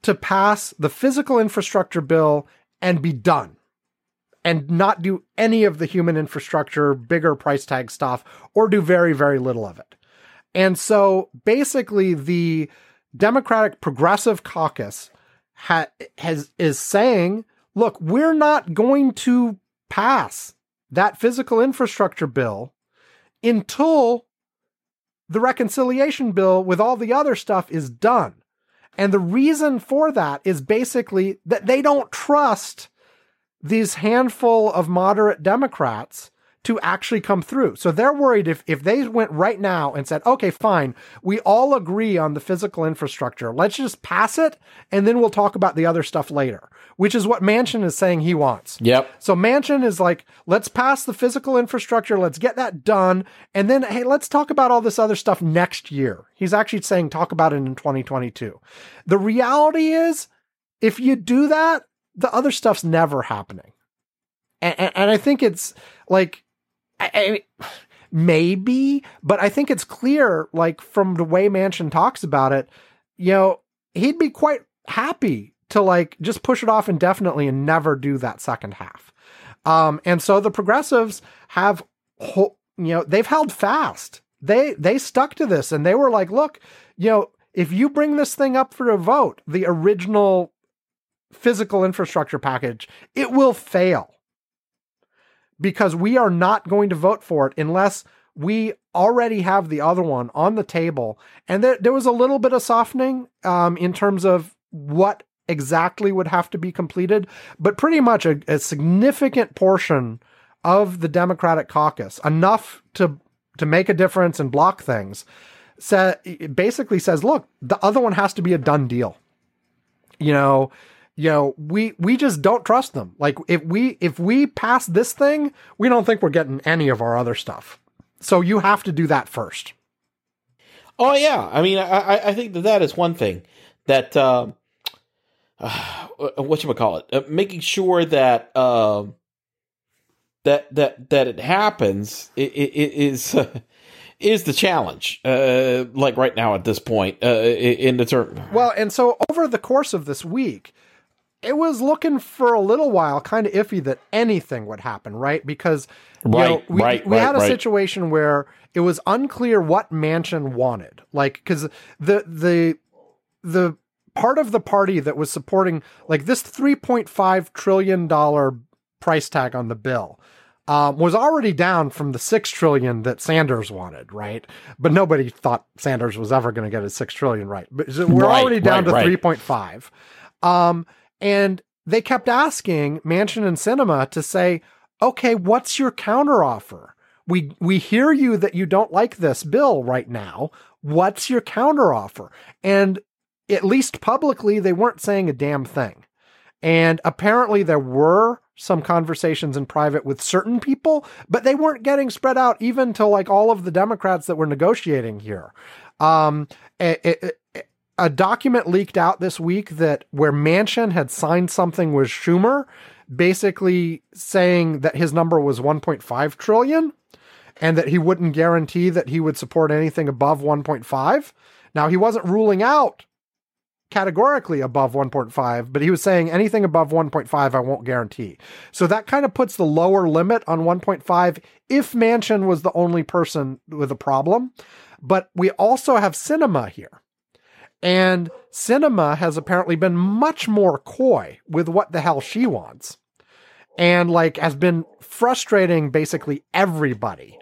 to pass the physical infrastructure bill and be done and not do any of the human infrastructure, bigger price tag stuff, or do very, very little of it. And so basically, the Democratic Progressive Caucus ha- has is saying, look, we're not going to pass that physical infrastructure bill until the reconciliation bill with all the other stuff is done. And the reason for that is basically that they don't trust these handful of moderate Democrats to actually come through. So they're worried if, if they went right now and said, okay, fine, we all agree on the physical infrastructure. Let's just pass it and then we'll talk about the other stuff later, which is what Manchin is saying he wants. Yep. So Manchin is like, let's pass the physical infrastructure. Let's get that done. And then, hey, let's talk about all this other stuff next year. He's actually saying talk about it in 2022. The reality is, if you do that, the other stuff's never happening. And, and, and I think it's like, I, I, maybe, but I think it's clear, like from the way Manchin talks about it, you know, he'd be quite happy to like just push it off indefinitely and never do that second half. Um, and so the progressives have, you know, they've held fast. They they stuck to this and they were like, look, you know, if you bring this thing up for a vote, the original physical infrastructure package, it will fail because we are not going to vote for it unless we already have the other one on the table. And there, there was a little bit of softening um, in terms of what exactly would have to be completed, but pretty much a, a significant portion of the Democratic caucus, enough to to make a difference and block things, sa- basically says, look, the other one has to be a done deal. You know, you know, we we just don't trust them. Like if we if we pass this thing, we don't think we're getting any of our other stuff. So you have to do that first. Oh yeah, I mean, I I think that that is one thing that uh, uh, what you call it, uh, making sure that uh, that that that it happens it, it is. is the challenge, uh, like right now at this point uh, in the term. Well, and so over the course of this week, it was looking for a little while kind of iffy that anything would happen, right? Because right, know, we, right, we right, had a situation where it was unclear what Manchin wanted, like because the the the part of the party that was supporting like this three point five trillion dollar price tag on the bill. Um, was already down from the six trillion that Sanders wanted, right? But nobody thought Sanders was ever going to get his six trillion right. But we're already down to three point five. Um, and they kept asking Manchin and Sinema to say, okay, what's your counteroffer? We, we hear you that you don't like this bill right now. What's your counteroffer? And at least publicly, they weren't saying a damn thing. And apparently there were some conversations in private with certain people, but they weren't getting spread out even to like all of the Democrats that were negotiating here. Um, a, a, a document leaked out this week that where Manchin had signed something with Schumer, basically saying that his number was 1.5 trillion and that he wouldn't guarantee that he would support anything above 1.5. Now, he wasn't ruling out categorically above 1.5, but he was saying anything above 1.5, I won't guarantee. So that kind of puts the lower limit on 1.5 if Manchin was the only person with a problem. But we also have Sinema here. And Sinema has apparently been much more coy with what the hell she wants. And like has been frustrating basically everybody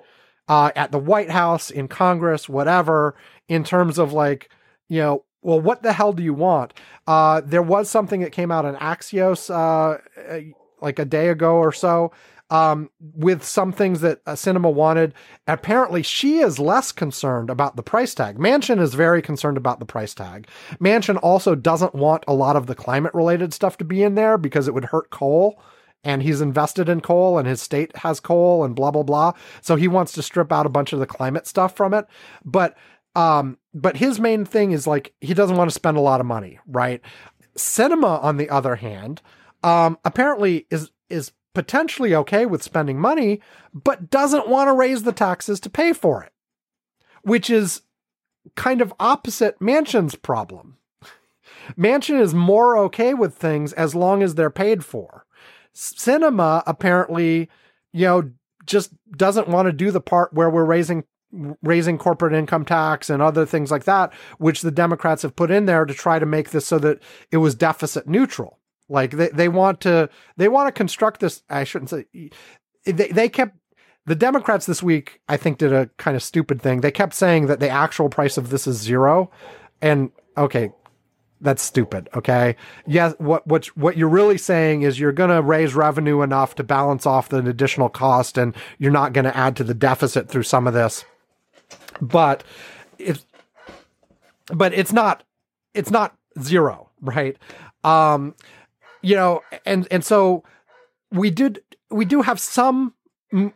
uh, at the White House, in Congress, whatever, in terms of like, you know, well, what the hell do you want? Uh, there was something that came out in Axios uh, like a day ago or so um, with some things that uh, Sinema wanted. Apparently, she is less concerned about the price tag. Manchin is very concerned about the price tag. Manchin also doesn't want a lot of the climate related stuff to be in there because it would hurt coal and he's invested in coal and his state has coal and blah blah blah. So he wants to strip out a bunch of the climate stuff from it. But um but his main thing is like he doesn't want to spend a lot of money, right? Sinema on the other hand, um apparently is is potentially okay with spending money but doesn't want to raise the taxes to pay for it. Which is kind of opposite Manchin's problem. Manchin is more okay with things as long as they're paid for. Sinema apparently, you know, just doesn't want to do the part where we're raising raising corporate income tax and other things like that, which the Democrats have put in there to try to make this so that it was deficit neutral. Like they, they want to they want to construct this. I shouldn't say they they kept the Democrats this week. I think did a kind of stupid thing. They kept saying that the actual price of this is zero, and okay, that's stupid. Okay. Yes. What, what, what you're really saying is you're going to raise revenue enough to balance off the additional cost and you're not going to add to the deficit through some of this. But it's, but it's not, it's not zero, right? Um, you know, and, and so we did, we do have some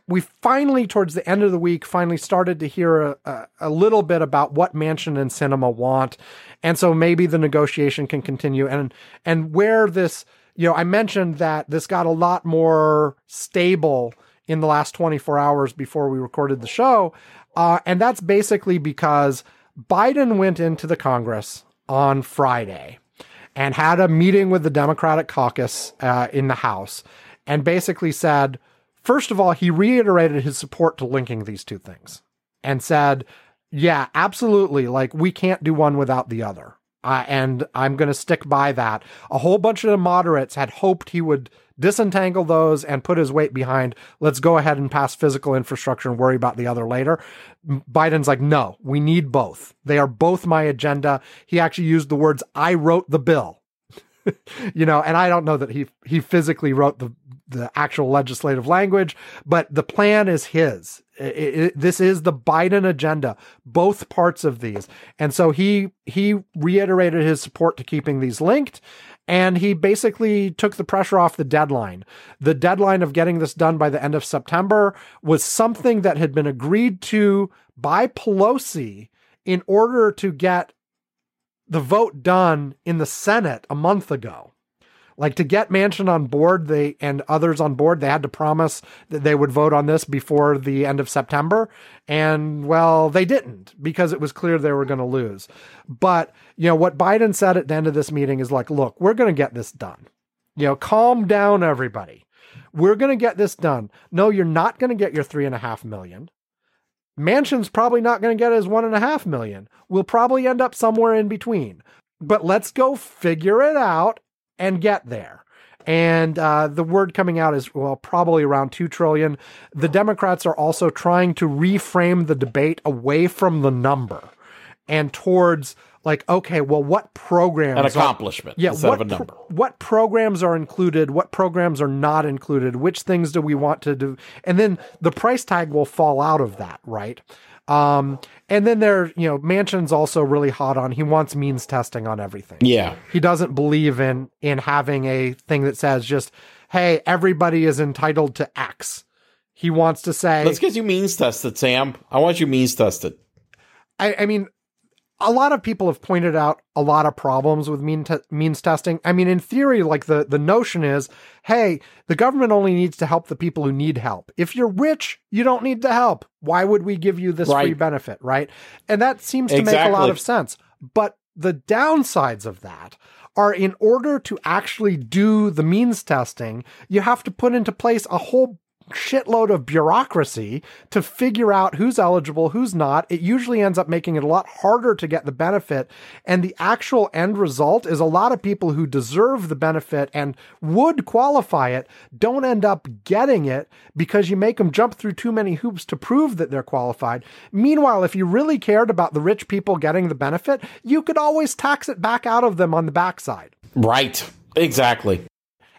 we finally, towards the end of the week, finally started to hear a, a, a, little bit about what Manchin and Sinema want, and so maybe the negotiation can continue. And and where this, you know, I mentioned that this got a lot more stable in the last 24 hours before we recorded the show, uh, and that's basically because Biden went into the Congress on Friday and had a meeting with the Democratic caucus uh, in the House, and basically said First of all, he reiterated his support to linking these two things and said, yeah, absolutely. Like, we can't do one without the other. Uh, and I'm going to stick by that. A whole bunch of the moderates had hoped he would disentangle those and put his weight behind, let's go ahead and pass physical infrastructure and worry about the other later. Biden's like, no, we need both. They are both my agenda. He actually used the words, I wrote the bill. you know, and I don't know that he he physically wrote the the actual legislative language, but the plan is his. It, it, this is the Biden agenda, both parts of these. And so he he reiterated his support to keeping these linked and he basically took the pressure off the deadline. The deadline of getting this done by the end of September was something that had been agreed to by Pelosi in order to get the vote done in the Senate a month ago. Like to get Manchin on board, they and others on board, they had to promise that they would vote on this before the end of September. And well, they didn't because it was clear they were going to lose. But, you know, what Biden said at the end of this meeting is like, look, we're going to get this done. You know, calm down, everybody. We're going to get this done. No, you're not going to get your three and a half million. Manchin's probably not going to get his one and a half million. We'll probably end up somewhere in between. But let's go figure it out and get there. And uh, the word coming out is well, probably around two trillion. The Democrats are also trying to reframe the debate away from the number and towards like, okay, well, what programs? An accomplishment are, yeah, instead what, of a number. Pro, what programs are included? What programs are not included? Which things do we want to do? And then the price tag will fall out of that, right? Um, and then there, you know, Manchin's also really hot on. He wants means testing on everything. Yeah. He doesn't believe in in having a thing that says just, hey, everybody is entitled to X. He wants to say, Let's get you means tested, Sam. I want you means tested. I, I mean, a lot of people have pointed out a lot of problems with mean te- means testing. I mean, in theory, like the, the notion is, hey, the government only needs to help the people who need help. If you're rich, you don't need to help. Why would we give you this free benefit, right? And that seems to make a lot of sense. But the downsides of that are in order to actually do the means testing, you have to put into place a whole shitload of bureaucracy to figure out who's eligible, who's not. It usually ends up making it a lot harder to get the benefit. And the actual end result is a lot of people who deserve the benefit and would qualify it don't end up getting it because you make them jump through too many hoops to prove that they're qualified. Meanwhile, if you really cared about the rich people getting the benefit, you could always tax it back out of them on the backside Right. Exactly.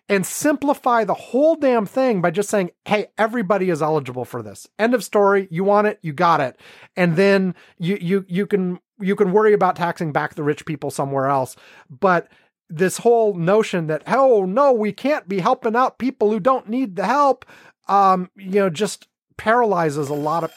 And simplify the whole damn thing by just saying, "Hey, everybody is eligible for this. End of story. You want it, you got it." And then you you you can you can worry about taxing back the rich people somewhere else. But this whole notion that oh no, we can't be helping out people who don't need the help, um, you know, just paralyzes a lot of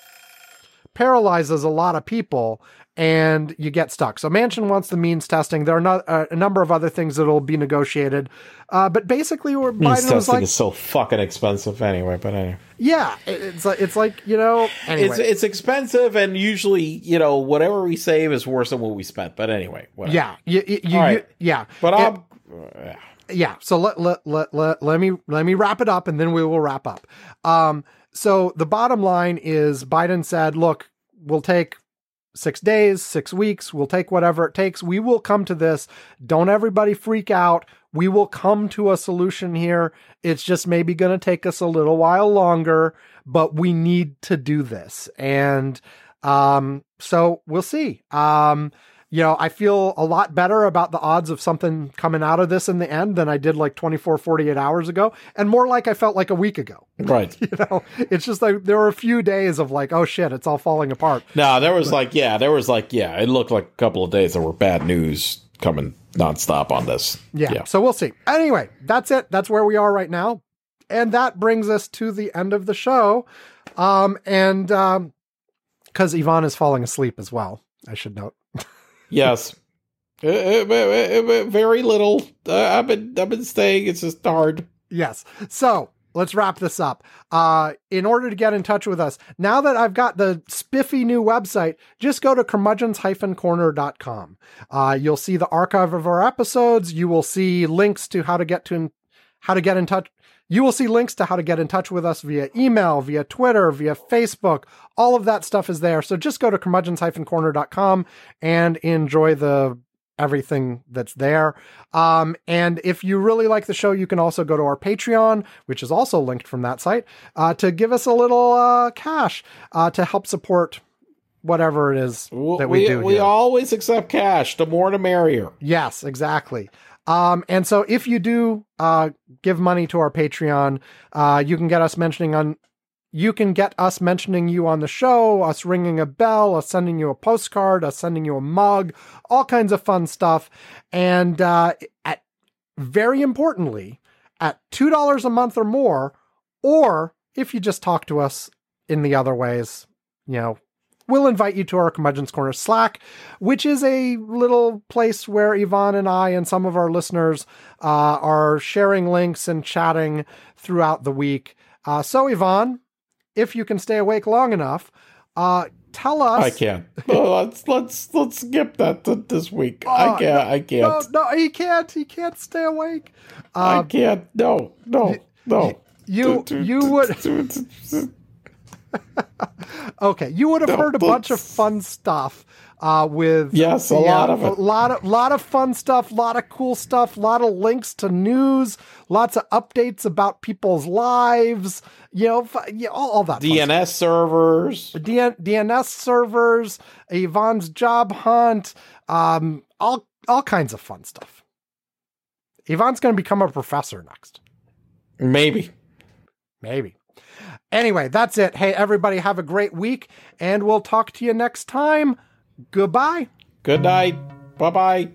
paralyzes a lot of people and you get stuck. So Manchin wants the means testing. There are not, uh, a number of other things that will be negotiated. Uh, but basically, where Means Biden was testing like, is so fucking expensive anyway, but anyway. yeah, it's like, it's like, you know, anyway. It's it's expensive and usually, you know, whatever we save is worse than what we spent. But anyway, whatever. yeah, you, you, you, All right. you- yeah. But I'm yeah so let, let let let let me let me wrap it up and then we will wrap up um so the bottom line is biden said look we'll take six days six weeks we'll take whatever it takes. We will come to this. Don't everybody freak out. We will come to a solution here. It's just maybe going to take us a little while longer but we need to do this. And um so we'll see. Um you know, I feel a lot better about the odds of something coming out of this in the end than I did like 24, 48 hours ago, and more like I felt like a week ago. right. You know, it's just like there were a few days of like, oh shit, it's all falling apart. No, there was like, yeah, there was like, yeah, it looked like a couple of days there were bad news coming nonstop on this. Yeah, So we'll see. Anyway, that's it. That's where we are right now. And that brings us to the end of the show. Um, and um, because Ivan is falling asleep as well, I should note. Yes. Very little. Uh, I've been I've been staying. It's just hard. Yes. So let's wrap this up. Uh, in order to get in touch with us, now that I've got the spiffy new website, just go to curmudgeons-corner.com. Uh, you'll see the archive of our episodes. You will see links to how to get to how to get in touch. You will see links to how to get in touch with us via email, via Twitter, via Facebook. All of that stuff is there. So just go to curmudgeons-corner.com and enjoy the everything that's there. Um, and if you really like the show, you can also go to our Patreon, which is also linked from that site, uh, to give us a little uh, cash uh, to help support whatever it is that we, we do. we here. always accept cash. The more, the merrier. Yes, exactly. Um, and so if you do uh, give money to our Patreon, uh, you can get us mentioning on you can get us mentioning you on the show, us ringing a bell, us sending you a postcard, us sending you a mug, all kinds of fun stuff. And uh, at very importantly, at two dollars a month or more, or if you just talk to us in the other ways, you know, we'll invite you to our Curmudgeon's Corner Slack, which is a little place where Ivan and I and some of our listeners uh, are sharing links and chatting throughout the week. Uh, so, Ivan, if you can stay awake long enough, uh, tell us. I can't. Oh, let's let's let's skip that th- this week. Oh, I can't. I can't. No, no, he can't. He can't stay awake. I Uh, can't. No. No. No. you you would okay. You would have No, heard a bunch of fun stuff uh, with Yes, a the, lot uh, of it. a lot of lot of fun stuff, a lot of cool stuff, a lot of links to news, lots of updates about people's lives. You know, f- yeah, all, all that. DNS servers. DN- DNS servers, Ivan's job hunt, um, all all kinds of fun stuff. Ivan's going to become a professor next. Maybe. Maybe. Anyway, that's it. Hey, everybody, have a great week, and we'll talk to you next time. Goodbye. Good night. Bye bye.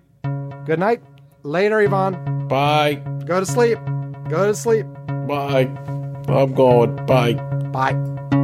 Good night. Later, Ivan. Bye. Go to sleep. Go to sleep. Bye. I'm going. Bye. Bye.